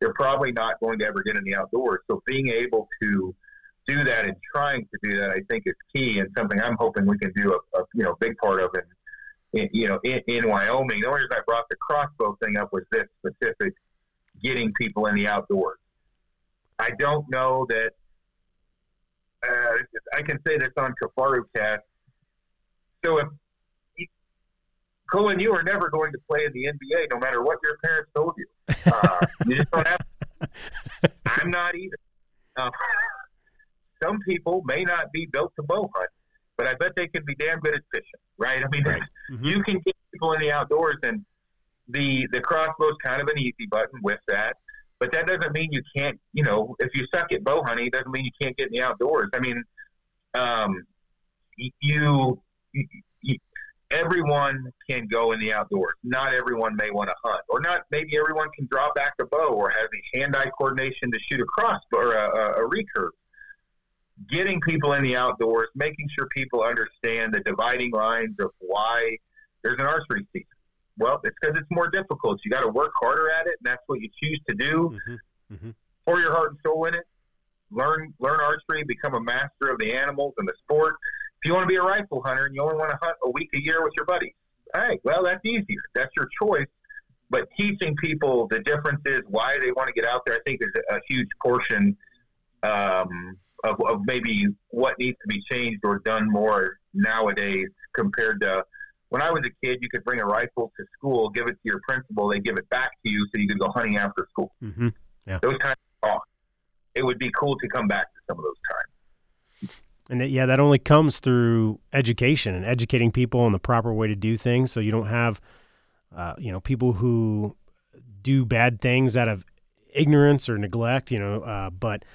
they're probably not going to ever get in the outdoors. So being able to do that and trying to do that, I think, is key and something I'm hoping we can do a, a you know big part of in, in you know in, in Wyoming. The only reason I brought the crossbow thing up was this specific getting people in the outdoors. I don't know that I can say this on Kifaru Cast. So if Colin, you are never going to play in the NBA, no matter what your parents told you. Uh, you just don't have. I'm not either. Uh, some people may not be built to bow hunt, but I bet they can be damn good at fishing, right? I mean, Right. Mhm. you can get people in the outdoors, and the the crossbow's kind of an easy button with that. But that doesn't mean you can't. You know, if you suck at bow hunting, it doesn't mean you can't get in the outdoors. I mean, um, you, you, you everyone can go in the outdoors. Not everyone may want to hunt, or not. Maybe everyone can draw back a bow or have the hand-eye coordination to shoot a crossbow or a, a, a recurve. Getting people in the outdoors, making sure people understand the dividing lines of why there's an archery season. Well, it's because it's more difficult. You got to work harder at it, and that's what you choose to do. Mhm. Pour your heart and soul in it. Learn learn archery, become a master of the animals and the sport. If you want to be a rifle hunter and you only want to hunt a week a year with your buddies, hey, well, that's easier. That's your choice. But teaching people the differences, why they want to get out there, I think is a, a huge portion um, of, of maybe what needs to be changed or done more nowadays compared to when I was a kid. You could bring a rifle to school, give it to your principal, they give it back to you so you could go hunting after school. Mhm. Those times are gone. It would be cool to come back to some of those times. And that, yeah, that only comes through education and educating people on the proper way to do things. So you don't have, uh, you know, people who do bad things out of ignorance or neglect. You know, uh, but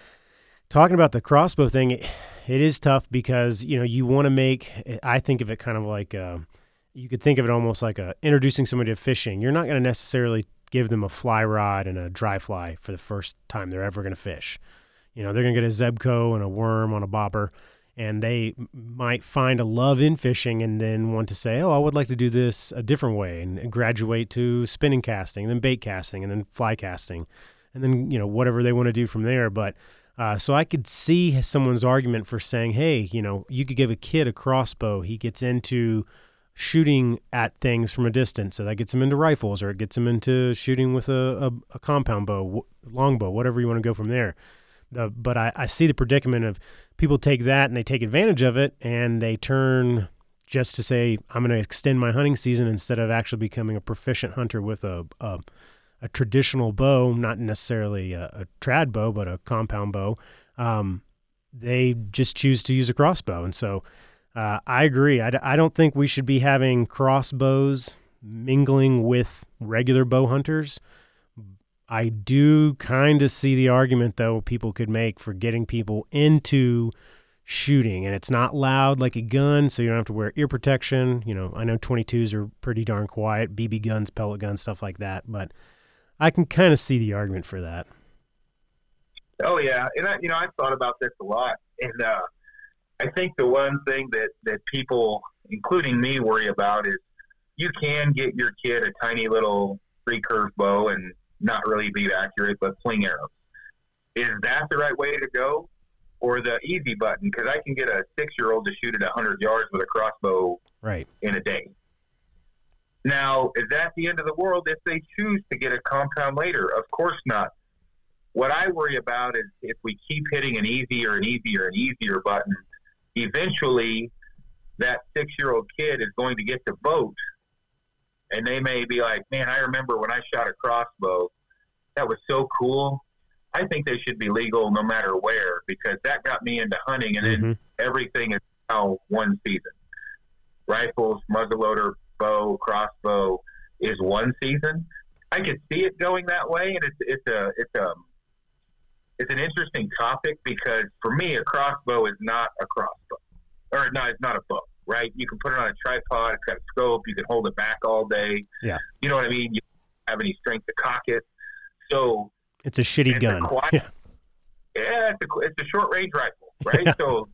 talking about the crossbow thing, it, it is tough because you know you want to make. I think of it kind of like uh, you could think of it almost like a, introducing somebody to fishing. You're not going to necessarily give them a fly rod and a dry fly for the first time they're ever going to fish. You know, they're going to get a Zebco and a worm on a bobber and they might find a love in fishing and then want to say, "Oh, I would like to do this a different way," and graduate to spinning casting, then bait casting, and then fly casting, and then you know whatever they want to do from there. But uh, so I could see someone's argument for saying, "Hey, you know, you could give a kid a crossbow. He gets into shooting at things from a distance, so that gets them into rifles, or it gets them into shooting with a, a, a compound bow, longbow, whatever you want to go from there." Uh, but I, I see the predicament of people take that and they take advantage of it and they turn just to say I'm going to extend my hunting season instead of actually becoming a proficient hunter with a a, a traditional bow, not necessarily a, a trad bow, but a compound bow. Um, they just choose to use a crossbow, and so uh, I agree. I, d- I don't think we should be having crossbows mingling with regular bow hunters. I do kind of see the argument, though, people could make for getting people into shooting. And it's not loud like a gun, so you don't have to wear ear protection. You know, I know 22s are pretty darn quiet, BB guns, pellet guns, stuff like that. But I can kind of see the argument for that. Oh yeah, and I, you know I've thought about this a lot, and uh, I think the one thing that that people, including me, worry about is you can get your kid a tiny little recurve bow and not really be accurate, but fling arrows. Is that the right way to go, or the easy button? Because I can get a six-year-old to shoot at hundred yards with a crossbow Right. in a day. Now, is that the end of the world if they choose to get a compound later? Of course not. What I worry about is if we keep hitting an easier and easier and easier button, eventually that six year old kid is going to get to vote and they may be like, man, I remember when I shot a crossbow. That was so cool. I think they should be legal no matter where because that got me into hunting and then Mhm. everything is now one season. Rifles, muzzleloader, bow, crossbow is one season. I could see it going that way, and it's it's a it's a it's an interesting topic because for me, a crossbow is not a crossbow, or no, it's not a bow. Right? You can put it on a tripod. It's got a scope. You can hold it back all day. Yeah. You know what I mean? You don't have any strength to cock it. So It's a shitty It's a gun. quiet- Yeah. yeah, it's a, it's a short range rifle, right? so,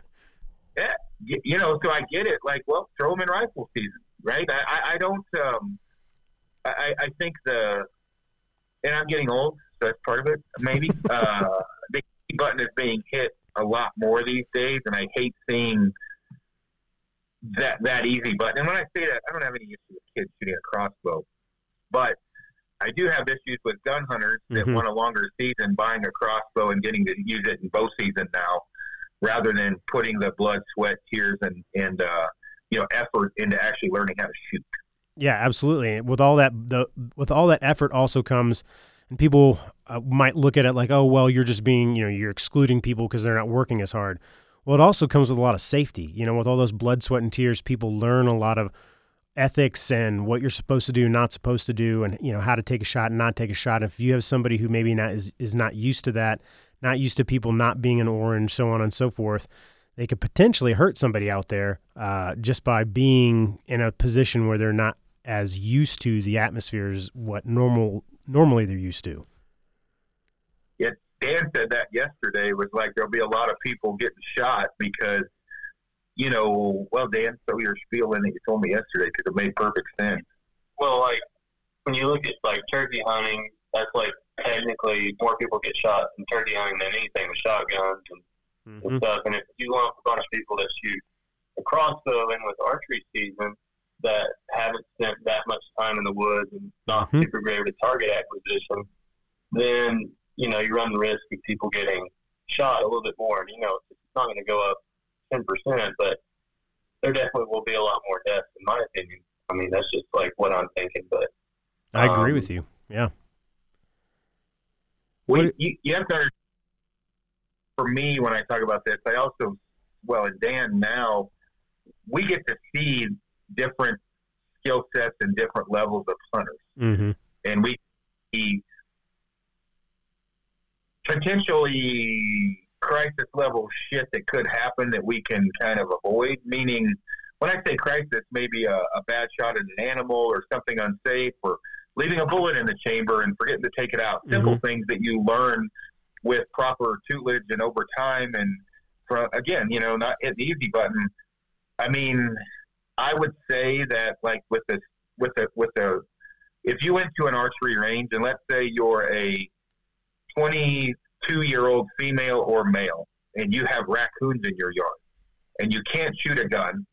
yeah, y- you know, so I get it. Like, well, throw them in rifle season, right? I, I, I don't, um, I, I think the, and I'm getting old, that's part of it, maybe. uh, the button is being hit a lot more these days, and I hate seeing that that easy button. And when I say that, I don't have any issue with kids shooting a crossbow, but I do have issues with gun hunters that Mhm. want a longer season buying a crossbow and getting to use it in bow season now, rather than putting the blood, sweat, tears, and and uh, you know effort into actually learning how to shoot. Yeah, absolutely. With all that, the with all that effort also comes, and people uh, might look at it like, oh, well, you're just being, you know, you're excluding people because they're not working as hard. Well, it also comes with a lot of safety. You know, with all those blood, sweat, and tears, people learn a lot of ethics and what you're supposed to do, not supposed to do, and you know how to take a shot and not take a shot. If you have somebody who maybe not is is not used to that, not used to people not being an orange, so on and so forth, they could potentially hurt somebody out there uh, just by being in a position where they're not as used to the atmospheres what normal normally they're used to. Yet Dan said that yesterday was like there'll be a lot of people getting shot because. You know, well, Dan, so your spiel in that you told me yesterday because it made perfect sense. Well, like when you look at like turkey hunting, that's like technically more people get shot in turkey hunting than anything with shotguns and, and stuff. And if you lump a bunch of people that shoot a crossbow in with archery season that haven't spent that much time in the woods and not Mhm. super great with target acquisition, then you know you run the risk of people getting shot a little bit more. And you know it's not going to go up ten percent, but there definitely will be a lot more deaths, in my opinion. I mean, that's just like what I'm thinking, but I agree Um, with you. Yeah. We, What- you, you have to for me, when I talk about this, I also, well, and Dan now, we get to see different skill sets and different levels of hunters. Mm-hmm. And we see potentially crisis level shit that could happen that we can kind of avoid. Meaning, when I say crisis, maybe a, a bad shot at an animal or something unsafe or leaving a bullet in the chamber and forgetting to take it out. Simple things that you learn with proper tutelage and over time. And from, again, you know, not hit the easy button. I mean, I would say that like with this, with a with a if you went to an archery range and let's say you're a 22 year old female or male and you have raccoons in your yard and you can't shoot a gun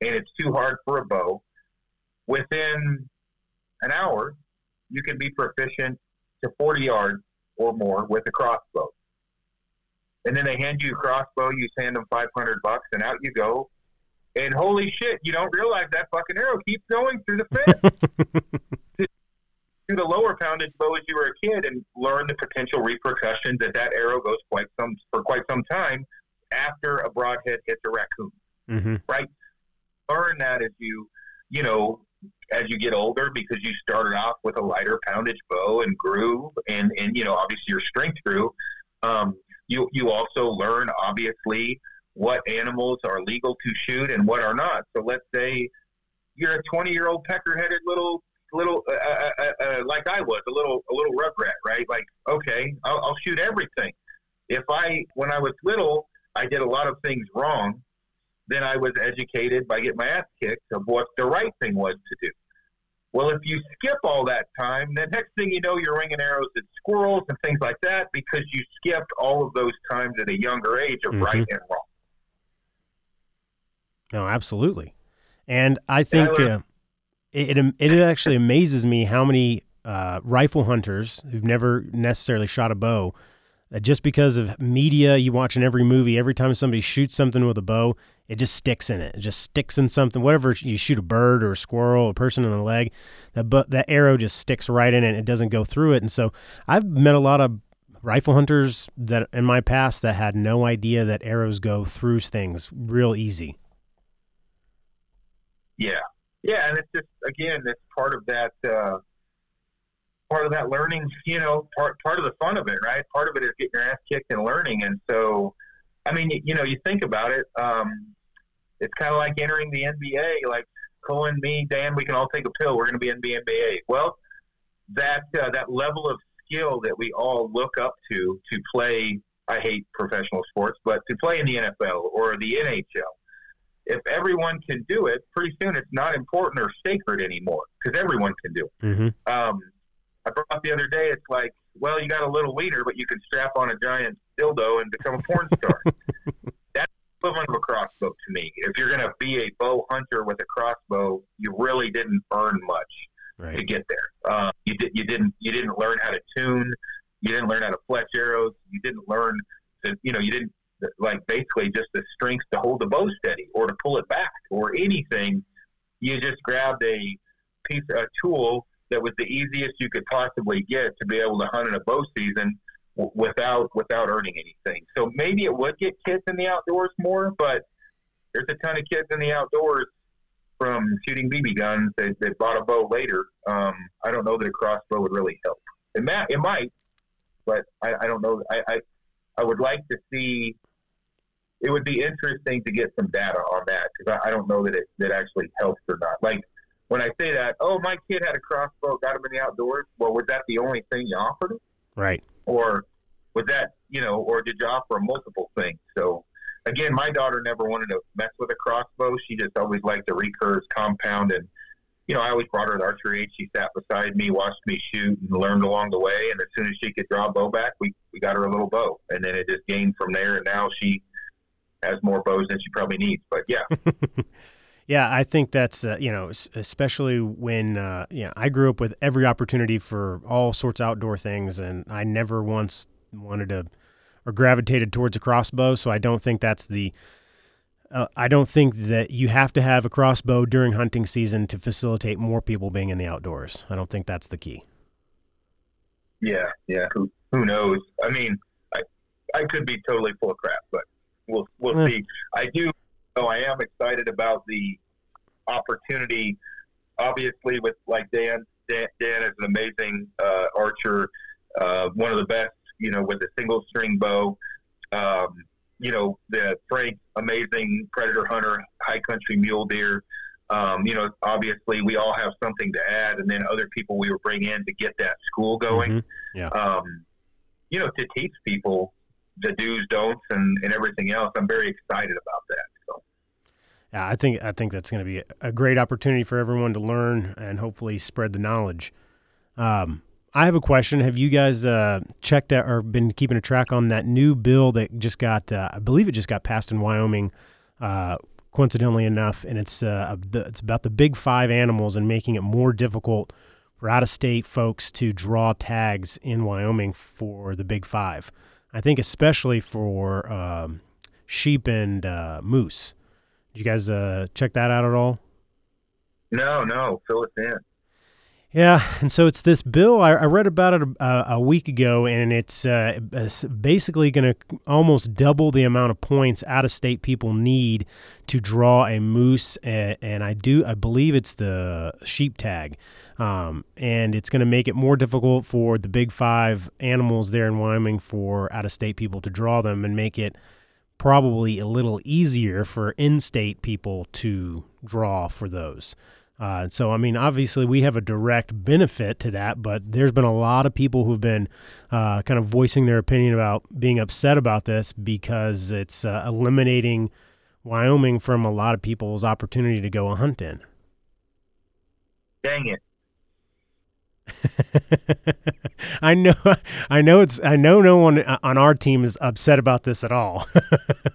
and it's too hard for a bow, within an hour, you can be proficient to 40 yards or more with a crossbow. And then they hand you a crossbow, you hand them 500 bucks, and out you go. And holy shit, you don't realize that fucking arrow keeps going through the fence to the lower poundage bow as you were a kid and learn the potential repercussions that that arrow goes quite some for quite some time after a broadhead hits a raccoon Mm-hmm. right? Learn that as you, you know, as you get older, because you started off with a lighter poundage bow and grew, and and you know, obviously your strength grew. Um, you you also learn obviously what animals are legal to shoot and what are not. So let's say you're a 20 year old pecker headed little little uh, uh, uh, uh, like I was, a little a little rugrat, right? Like, okay, I'll, I'll shoot everything. If I, when I was little, I did a lot of things wrong. Then I was educated by getting my ass kicked of what the right thing was to do. Well, if you skip all that time, then next thing you know, you're ringing arrows at squirrels and things like that because you skipped all of those times at a younger age of Mhm. right and wrong. No, absolutely. And I think uh, it, it it actually amazes me how many uh, rifle hunters who've never necessarily shot a bow, that just because of media, you watch in every movie, every time somebody shoots something with a bow, it just sticks in it. It just sticks in something. Whatever you shoot a bird or a squirrel, a person in the leg, that bu- that arrow just sticks right in it. and It doesn't go through it. And so I've met a lot of rifle hunters that in my past that had no idea that arrows go through things real easy. Yeah, yeah, and it's just again, it's part of that uh, part of that learning. You know, part part of the fun of it, right? Part of it is getting your ass kicked and learning. And so, I mean, you, you know, you think about it. Um, it's kind of like entering the NBA. Like Colin, me, Dan, we can all take a pill. We're going to be in the NBA. Well, that uh, that level of skill that we all look up to to play. I hate professional sports, but to play in the NFL or the NHL if everyone can do it, pretty soon it's not important or sacred anymore because everyone can do it. Mm-hmm. Um, I brought up the other day, it's like, well, you got a little wiener, but you can strap on a giant dildo and become a porn star. That's the equivalent of a crossbow to me. If you're going to be a bow hunter with a crossbow, you really didn't earn much to get there. Uh, you did you didn't you didn't learn how to tune. You didn't learn how to fletch arrows. You didn't learn to you know you didn't like basically just the strength to hold the bow steady or to pull it back or anything. You just grabbed a piece a tool that was the easiest you could possibly get to be able to hunt in a bow season w- without without earning anything. So maybe it would get kids in the outdoors more, but there's a ton of kids in the outdoors from shooting BB guns that, that bought a bow later. Um, I don't know that a crossbow would really help. It, ma- it might, but I, I don't know. I, I I would like to see. It would be interesting to get some data on that because I, I don't know that it that actually helps or not. Like when I say that, oh, my kid had a crossbow, got him in the outdoors. Well, was that the only thing you offered him? Right. or was that you know, or did you offer multiple things? So again, my daughter never wanted to mess with a crossbow. She just always liked the recurve compound, and you know, I always brought her to archery. She sat beside me, watched me shoot, and learned along the way. And as soon as she could draw a bow back, we we got her a little bow, and then it just gained from there. And now she has more bows than she probably needs. But yeah, Yeah, I think that's uh, you know, especially when uh, you know, I grew up with every opportunity for all sorts of outdoor things, and I never once wanted to or gravitated towards a crossbow. So I don't think that's the. Uh, I don't think that you have to have a crossbow during hunting season to facilitate more people being in the outdoors. I don't think that's the key. yeah, yeah. Who who knows? I mean, I I could be totally full of crap, but we'll we'll see. I do. So I am excited about the opportunity. Obviously, with like Dan, Dan, Dan is an amazing uh, archer, uh, one of the best. You know, with a single string bow. Um, you know, the Frank, amazing predator hunter, high country mule deer. Um, you know, obviously we all have something to add, and then other people we would bring in to get that school going. Mhm. Yeah. Um, you know, to teach people the do's, don'ts, and, and everything else. I'm very excited about that. So. Yeah, I think I think that's going to be a great opportunity for everyone to learn and hopefully spread the knowledge. Um, I have a question. Have you guys uh, checked out or been keeping a track on that new bill that just got? Uh, I believe it just got passed in Wyoming. Uh, coincidentally enough, and it's uh, the, it's about the big five animals and making it more difficult for out of state folks to draw tags in Wyoming for the big five. I think especially for um, sheep and uh, moose. Did you guys uh, check that out at all? No, no, fill us in. Yeah, and so it's this bill. I, I read about it a, a week ago, and it's uh, it's basically going to almost double the amount of points out of state people need to draw a moose, and, and I do I believe it's the sheep tag, um, and it's going to make it more difficult for the big five animals there in Wyoming for out of state people to draw them, and make it probably a little easier for in-state people to draw for those. Uh, so, I mean, obviously, we have a direct benefit to that, but there's been a lot of people who've been uh, kind of voicing their opinion about being upset about this because it's uh, eliminating Wyoming from a lot of people's opportunity to go a hunt in. Dang it. I know, I know it's, I know no one on our team is upset about this at all.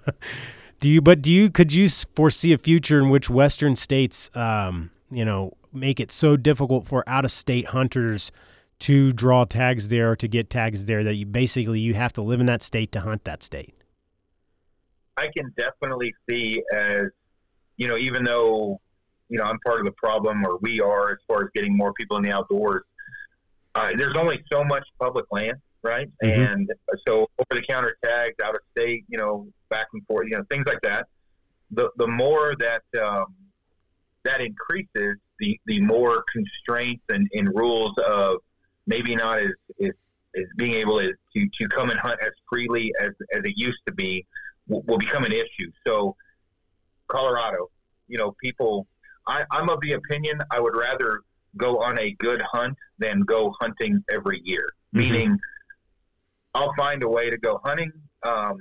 do you? But do you? Could you foresee a future in which Western states, um, you know, make it so difficult for out-of-state hunters to draw tags there or to get tags there that you basically you have to live in that state to hunt that state? I can definitely see as, you know, even though, you know, I'm part of the problem or we are as far as getting more people in the outdoors uh, there's only so much public land, right? Mm-hmm. And so over the counter tags, out of state, you know, back and forth, you know, things like that. The the more that um, that increases, the the more constraints and, and rules of maybe not as, as, as being able to, to, to come and hunt as freely as, as it used to be will, will become an issue. So Colorado, you know, people, I, I'm of the opinion I would rather go on a good hunt than go hunting every year. Mm-hmm. Meaning, I'll find a way to go hunting, um,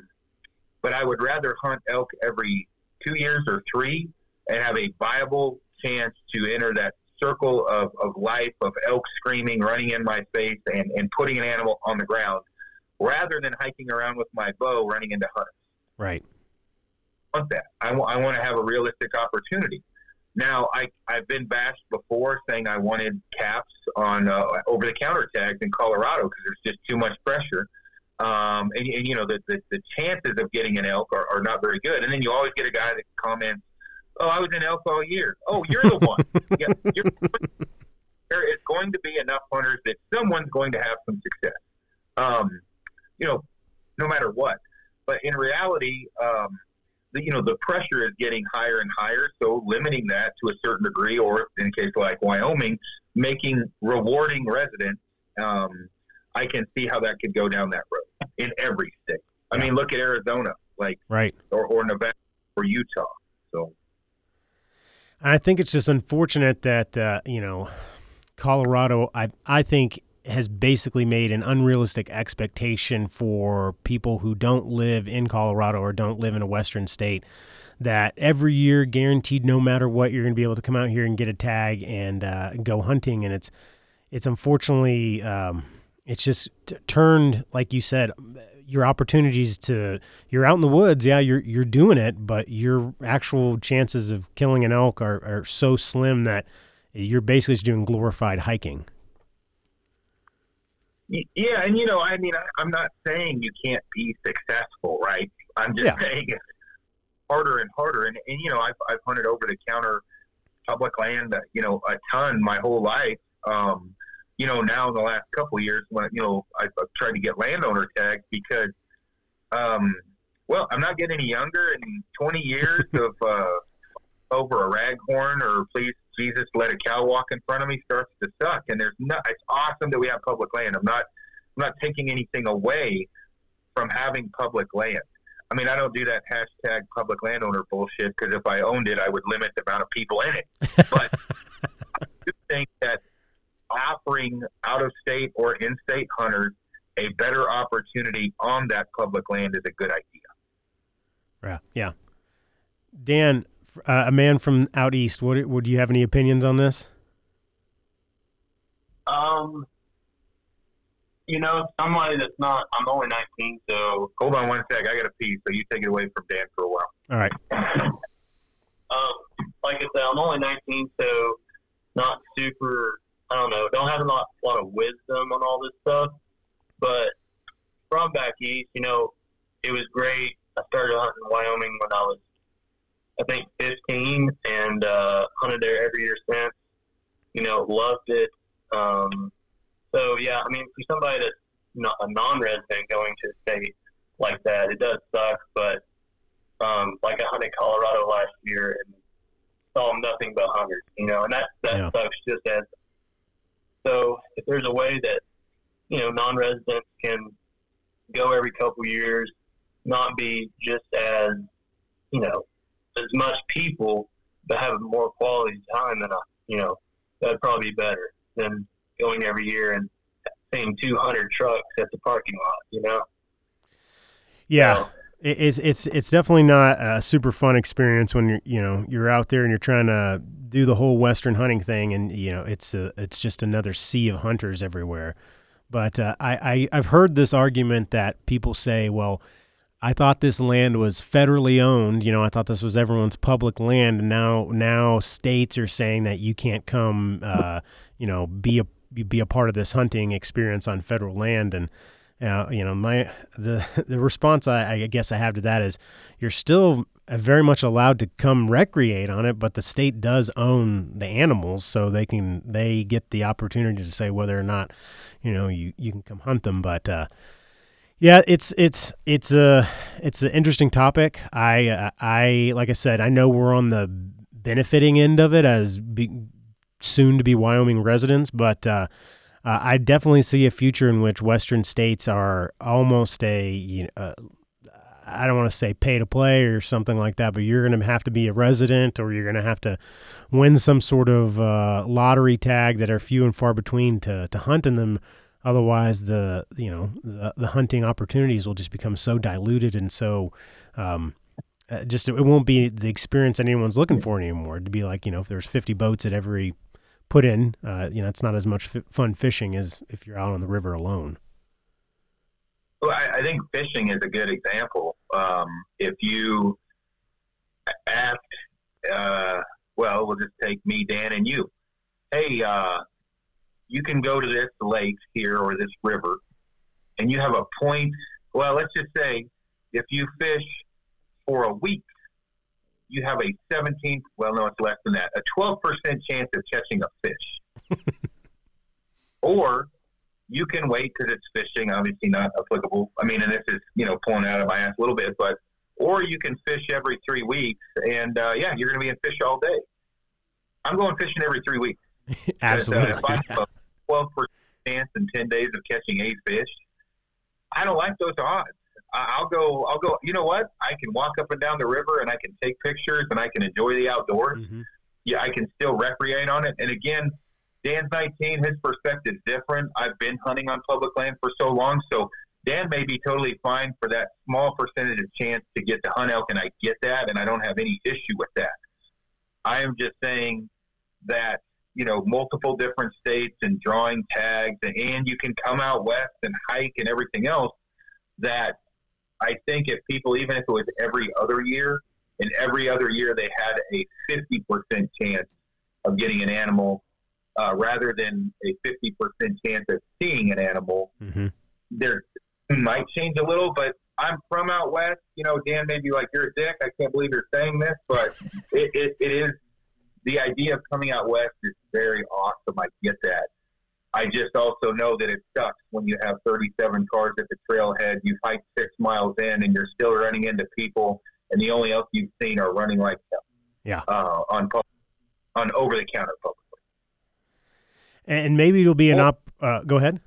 but I would rather hunt elk every two years or three and have a viable chance to enter that circle of, of life of elk screaming, running in my face, and, and putting an animal on the ground rather than hiking around with my bow running into hunters. Right. I want that. I, w- I want to have a realistic opportunity. Now, I, I've been bashed before saying I wanted caps on uh, over the counter tags in Colorado because there's just too much pressure. Um, and, and, you know, the, the, the, chances of getting an elk are, are not very good. And then you always get a guy that comments, Oh, I was in elk all year. Oh, you're the one. yeah, you're, there is going to be enough hunters that someone's going to have some success. Um, you know, no matter what. But in reality, um, you know the pressure is getting higher and higher. So limiting that to a certain degree, or in case like Wyoming, making rewarding residents, um, I can see how that could go down that road in every state. I mean, look at Arizona, like right, or, or Nevada or Utah. So I think it's just unfortunate that uh, you know Colorado. I I think has basically made an unrealistic expectation for people who don't live in Colorado or don't live in a western state that every year guaranteed no matter what you're going to be able to come out here and get a tag and uh, go hunting. And it's it's unfortunately um, it's just t- turned like you said your opportunities to you're out in the woods. Yeah you're you're doing it but your actual chances of killing an elk are, are so slim that you're basically just doing glorified hiking yeah, and you know, I mean, I, am not saying you can't be successful, right? I'm just yeah. saying it's harder and harder. And, and you know, I've, I've hunted over the counter public land, you know, a ton my whole life. Um, you know, now in the last couple years, when you know, I've, I've tried to get landowner tags because, um, well, I'm not getting any younger, and 20 years of uh, over a raghorn or please Jesus let a cow walk in front of me starts to suck. And there's not. It's awesome that we have public land. I'm not. I'm not taking anything away from having public land. I mean, I don't do that hashtag public landowner bullshit because if I owned it, I would limit the amount of people in it. But I do think that offering out of state or in state hunters a better opportunity on that public land is a good idea. Yeah. Yeah. Dan, uh, a man from out east. What would you have any opinions on this? Um, you know, somebody that's not. I'm only 19, so hold on one sec. I got a piece, so you take it away from Dan for a while. All right. um, like I said, I'm only 19, so not super. I don't know. Don't have a lot, lot of wisdom on all this stuff, but from back east, you know, it was great. I started hunting in Wyoming when I was I think 15 and uh, hunted there every year since. You know, loved it. Um, so yeah, I mean, for somebody that's not a non-resident going to a state like that, it does suck. But um, like I hunted Colorado last year and saw nothing but hunters. You know, and that that yeah. sucks just as. So if there's a way that you know non-residents can go every couple years, not be just as you know as much people, but have more quality time than a you know, that'd probably be better than going every year and seeing 200 trucks at the parking lot, you know? Yeah. So, It's it's it's definitely not a super fun experience when you're you know you're out there and you're trying to do the whole western hunting thing and you know it's a, it's just another sea of hunters everywhere. But uh, I, I I've heard this argument that people say, well, I thought this land was federally owned. You know, I thought this was everyone's public land, and now now states are saying that you can't come, uh, you know, be a be a part of this hunting experience on federal land and. Uh, you know, my the the response I, I guess I have to that is you're still very much allowed to come recreate on it, but the state does own the animals, so they can they get the opportunity to say whether or not you know you, you can come hunt them. But uh, yeah, it's it's it's a it's an interesting topic. I I like I said, I know we're on the benefiting end of it as be, soon to be Wyoming residents, but. Uh, uh, I definitely see a future in which Western states are almost a, you know, uh, I don't want to say pay to play or something like that, but you're going to have to be a resident or you're going to have to win some sort of uh, lottery tag that are few and far between to, to hunt in them. Otherwise, the you know the, the hunting opportunities will just become so diluted and so um, uh, just it won't be the experience anyone's looking for anymore. To be like you know if there's 50 boats at every put in, uh, you know, it's not as much f- fun fishing as if you're out on the river alone. Well, I, I think fishing is a good example. Um, if you ask, uh, well, we'll just take me, Dan, and you. Hey, uh, you can go to this lake here or this river, and you have a point. Well, let's just say if you fish for a week, you have a 17, well, no, it's less than that, a 12% chance of catching a fish. or you can wait because it's fishing, obviously not applicable. I mean, and this is, you know, pulling out of my ass a little bit, but, or you can fish every three weeks and, uh, yeah, you're going to be in fish all day. I'm going fishing every three weeks. Absolutely. But, uh, if I have a 12% chance in 10 days of catching eight fish, I don't like those odds. I'll go, I'll go, you know what? I can walk up and down the river and I can take pictures and I can enjoy the outdoors. Mhm. Yeah, I can still recreate on it. And again, Dan's 19, his perspective's different. I've been hunting on public land for so long. So Dan may be totally fine for that small percentage of chance to get to hunt elk. And I get that. And I don't have any issue with that. I am just saying that, you know, multiple different states and drawing tags and you can come out west and hike and everything else that I think if people, even if it was every other year, and every other year they had a 50% chance of getting an animal uh, rather than a 50% chance of seeing an animal, Mhm. there might change a little, but I'm from out west. You know, Dan may be like, you're a dick. I can't believe you're saying this, but it, it, it is the idea of coming out west is very awesome. I get that. I just also know that it sucks when you have 37 cars at the trailhead. You've hiked six miles in and you're still running into people, and the only else you've seen are running like hell. Yeah. Uh, on pub- on over the counter publicly. And maybe it'll be an op. Uh, go ahead.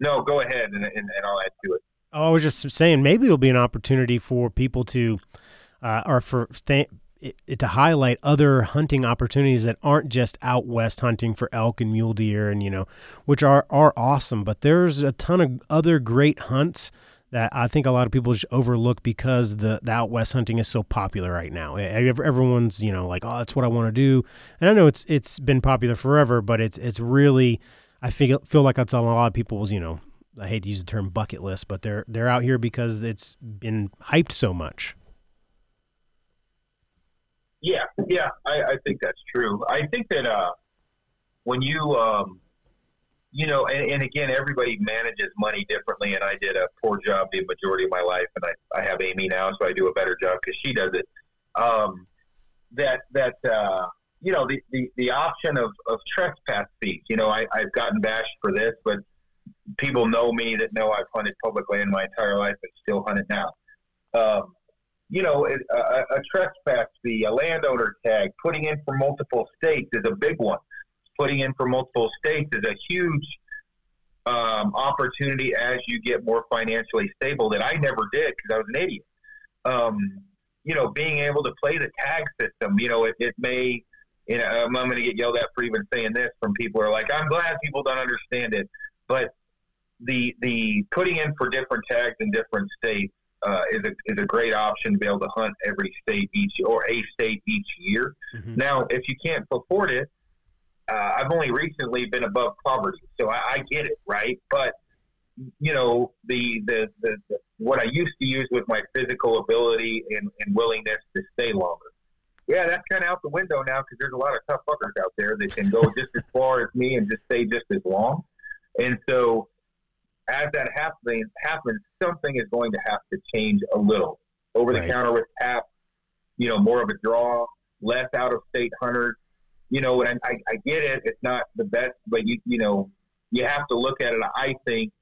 No, go ahead and, and, and I'll add to it. Oh, I was just saying maybe it'll be an opportunity for people to, uh, or for th- it, it to highlight other hunting opportunities that aren't just out west hunting for elk and mule deer and you know, which are are awesome. But there's a ton of other great hunts that I think a lot of people just overlook because the, the out west hunting is so popular right now. Everyone's you know like, oh, that's what I want to do, and I know it's it's been popular forever, but it's it's really I feel feel like it's on a lot of people's you know I hate to use the term bucket list, but they're they're out here because it's been hyped so much. Yeah, yeah, I, I think that's true. I think that uh, when you, um, you know, and, and again, everybody manages money differently, and I did a poor job the majority of my life, and I, I have Amy now, so I do a better job because she does it. Um, that that uh, you know the, the, the option of, of trespass fees. You know, I, I've gotten bashed for this, but people know me that know I've hunted public land my entire life and still hunt it now. Um, you know, it, a, a trespass fee, a landowner tag, putting in for multiple states is a big one. Putting in for multiple states is a huge um, opportunity as you get more financially stable that I never did because I was an idiot. Um, you know, being able to play the tag system, you know, it, it may you know, I'm, I'm going to get yelled at for even saying this from people who are like, I'm glad people don't understand it, but the the putting in for different tags in different states uh, is a is a great option to be able to hunt every state each or a state each year. Mhm. Now, if you can't afford it, uh, I've only recently been above poverty, so I, I get it, right? But you know, the, the the the what I used to use with my physical ability and, and willingness to stay longer. Yeah, that's kind of out the window now because there's a lot of tough fuckers out there that can go just as far as me and just stay just as long. And so, as that happens, happens, something is going to have to change a little. Over the Right. counter with tap, you know, more of a draw, less out of state hunters. You know, and I, I get it. It's not the best, but you you know, you have to look at it. I think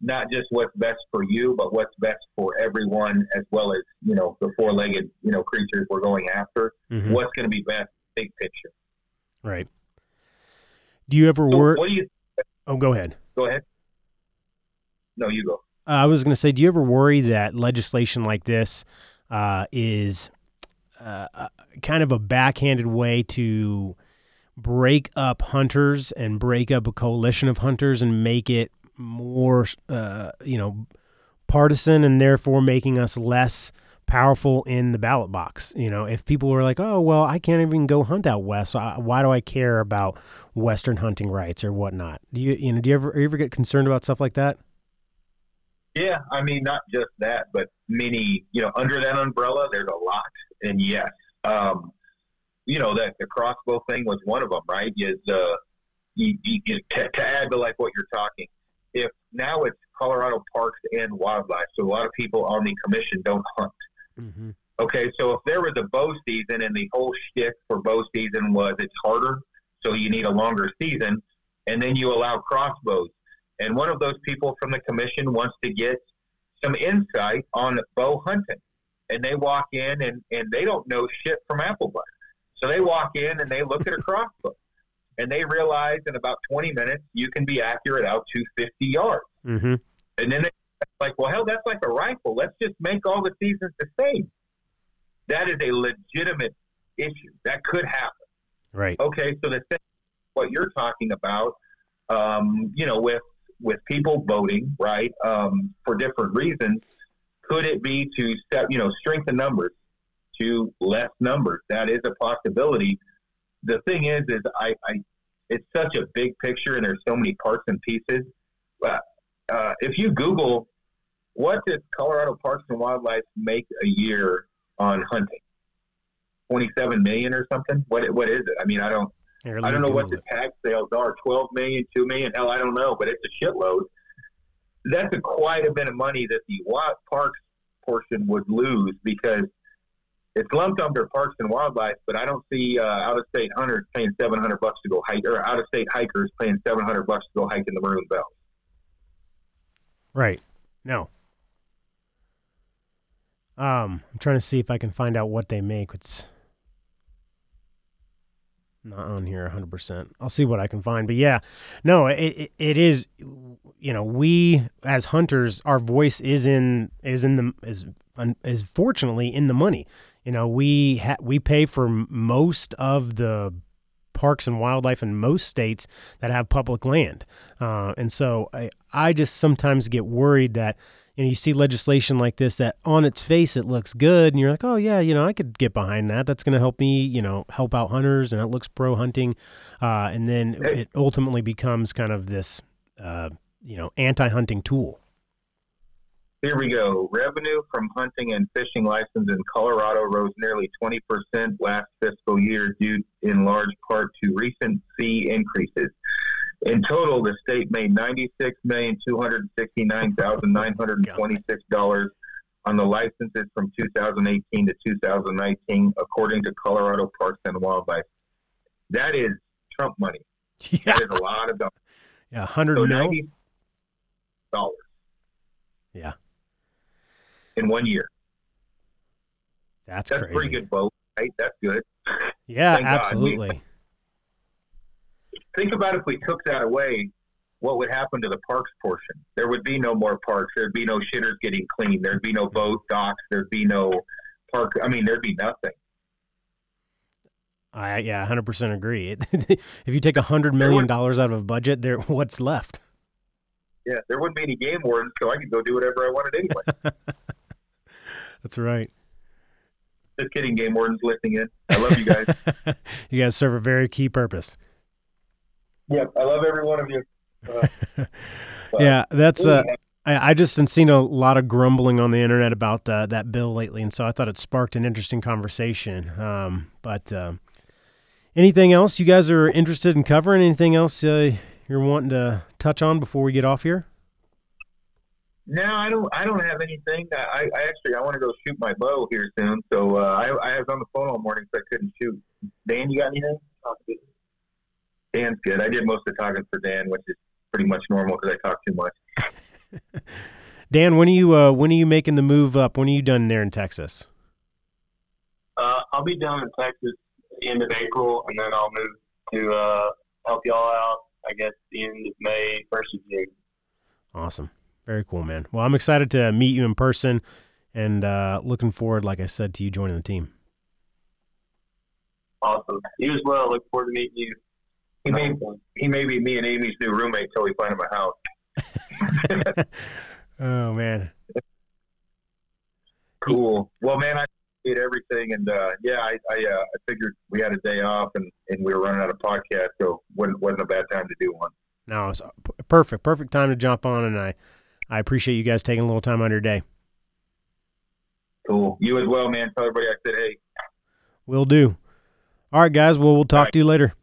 not just what's best for you, but what's best for everyone, as well as you know the four-legged you know creatures we're going after. Mhm. What's going to be best, big picture. Right. Do you ever So work? what do you Oh, go ahead. go ahead? No, you go. Uh, I was going to say, do you ever worry that legislation like this uh, is uh, uh, kind of a backhanded way to break up hunters and break up a coalition of hunters and make it more, uh, you know, partisan and therefore making us less powerful in the ballot box? You know, if people were like, oh, well, I can't even go hunt out west, why do I care about Western hunting rights or whatnot? Do you, you know, do you ever, you ever get concerned about stuff like that? Yeah, I mean, not just that, but many, you know, under that umbrella, there's a lot. And yes, um, you know, that the crossbow thing was one of them, right? Is uh, you, you, you, to, to add to like what you're talking, if now it's Colorado Parks and Wildlife, so a lot of people on the commission don't hunt. Mm-hmm. Okay, so if there was a bow season and the whole shtick for bow season was it's harder, so you need a longer season, and then you allow crossbows, and one of those people from the commission wants to get some insight on bow hunting, and they walk in and, and they don't know shit from apple butter, so they walk in and they look at a crossbow, and they realize in about 20 minutes you can be accurate out to 50 yards. Mm-hmm. And then they like, well, hell, that's like a rifle. Let's just make all the seasons the same. That is a legitimate issue. That could happen. Right. Okay, so the thing, what you're talking about, um, you know, with with people voting, right, um, for different reasons, could it be to set, you know, strengthen numbers to less numbers? That is a possibility. The thing is, is I, I it's such a big picture, and there's so many parts and pieces. Uh, uh, if you Google what does Colorado Parks and Wildlife make a year on hunting? Twenty-seven million or something? What what is it? I mean, I don't I don't know what the tag sales are. Twelve million, two million, hell, I don't know, but it's a shitload. That's a quite a bit of money that the parks portion would lose because it's lumped under Parks and Wildlife, but I don't see uh, out-of-state hunters paying seven hundred bucks to go hike, or out-of-state hikers paying seven hundred bucks to go hike in the Maroon Bells. Right. No. Um, I'm trying to see if I can find out what they make. It's not on here 100%. I'll see what I can find. But yeah, no, it, it, it is you know, we as hunters, our voice is in is in the is is fortunately in the money. You know, we ha- we pay for most of the parks and wildlife in most states that have public land. Uh, and so I, I just sometimes get worried that know you see legislation like this that on its face it looks good and you're like oh yeah you know I could get behind that that's going to help me you know help out hunters and it looks pro hunting uh, and then it ultimately becomes kind of this uh, you know anti-hunting tool Here we go. Revenue from hunting and fishing license in Colorado rose nearly 20% last fiscal year due in large part to recent fee increases. In total, the state made $96,269,926 on the licenses from 2018 to 2019, according to Colorado Parks and Wildlife. That is Trump money. yeah That is a lot of dollars. yeah 100 So mil ninety dollars yeah in one year. that's, That's crazy pretty good vote, right? That's good. yeah Thank absolutely Think about if we took that away, what would happen to the parks portion? There would be no more parks. There'd be no shitters getting clean. There'd be no boat docks. There'd be no park. I mean, there'd be nothing. I yeah, hundred percent agree. if you take a hundred million dollars out of a budget, there what's left? Yeah, there wouldn't be any game wardens, so I could go do whatever I wanted anyway. That's right. Just kidding, game wardens listening in. I love you guys. you guys serve a very key purpose. Yeah, I love every one of you. Uh, Yeah, that's uh, I, I just have seen a lot of grumbling on the internet about uh, that bill lately, and so I thought it sparked an interesting conversation. Um, but uh, anything else you guys are interested in covering? Anything else uh, you're wanting to touch on before we get off here? No, I don't. I don't have anything. I, I actually I want to go shoot my bow here soon. So uh, I, I was on the phone all morning, so I couldn't shoot. Dan, you got anything? Dan's good. I did most of the talking for Dan, which is pretty much normal because I talk too much. Dan, when are you uh, when are you making the move up? When are you done there in Texas? Uh, I'll be down in Texas end of April, and then I'll move to uh, help y'all out. I guess the end of May, first of June. Awesome. Very cool, man. Well, I'm excited to meet you in person and uh, looking forward, like I said, to you joining the team. Awesome. You as well. Look forward to meeting you. He may he may be me and Amy's new roommate till we find him a house. Oh man. Cool. Well, man, I appreciate everything, and uh, yeah, I I, uh, I figured we had a day off, and, and we were running out of podcast, so wasn't wasn't a bad time to do one. No, it's p- perfect. Perfect time to jump on, and I I appreciate you guys taking a little time out of your day. Cool. You as well, man. Tell everybody I said hey. Will do. All right, guys. Well, we'll talk right. to you later.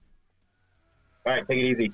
All right, take it easy.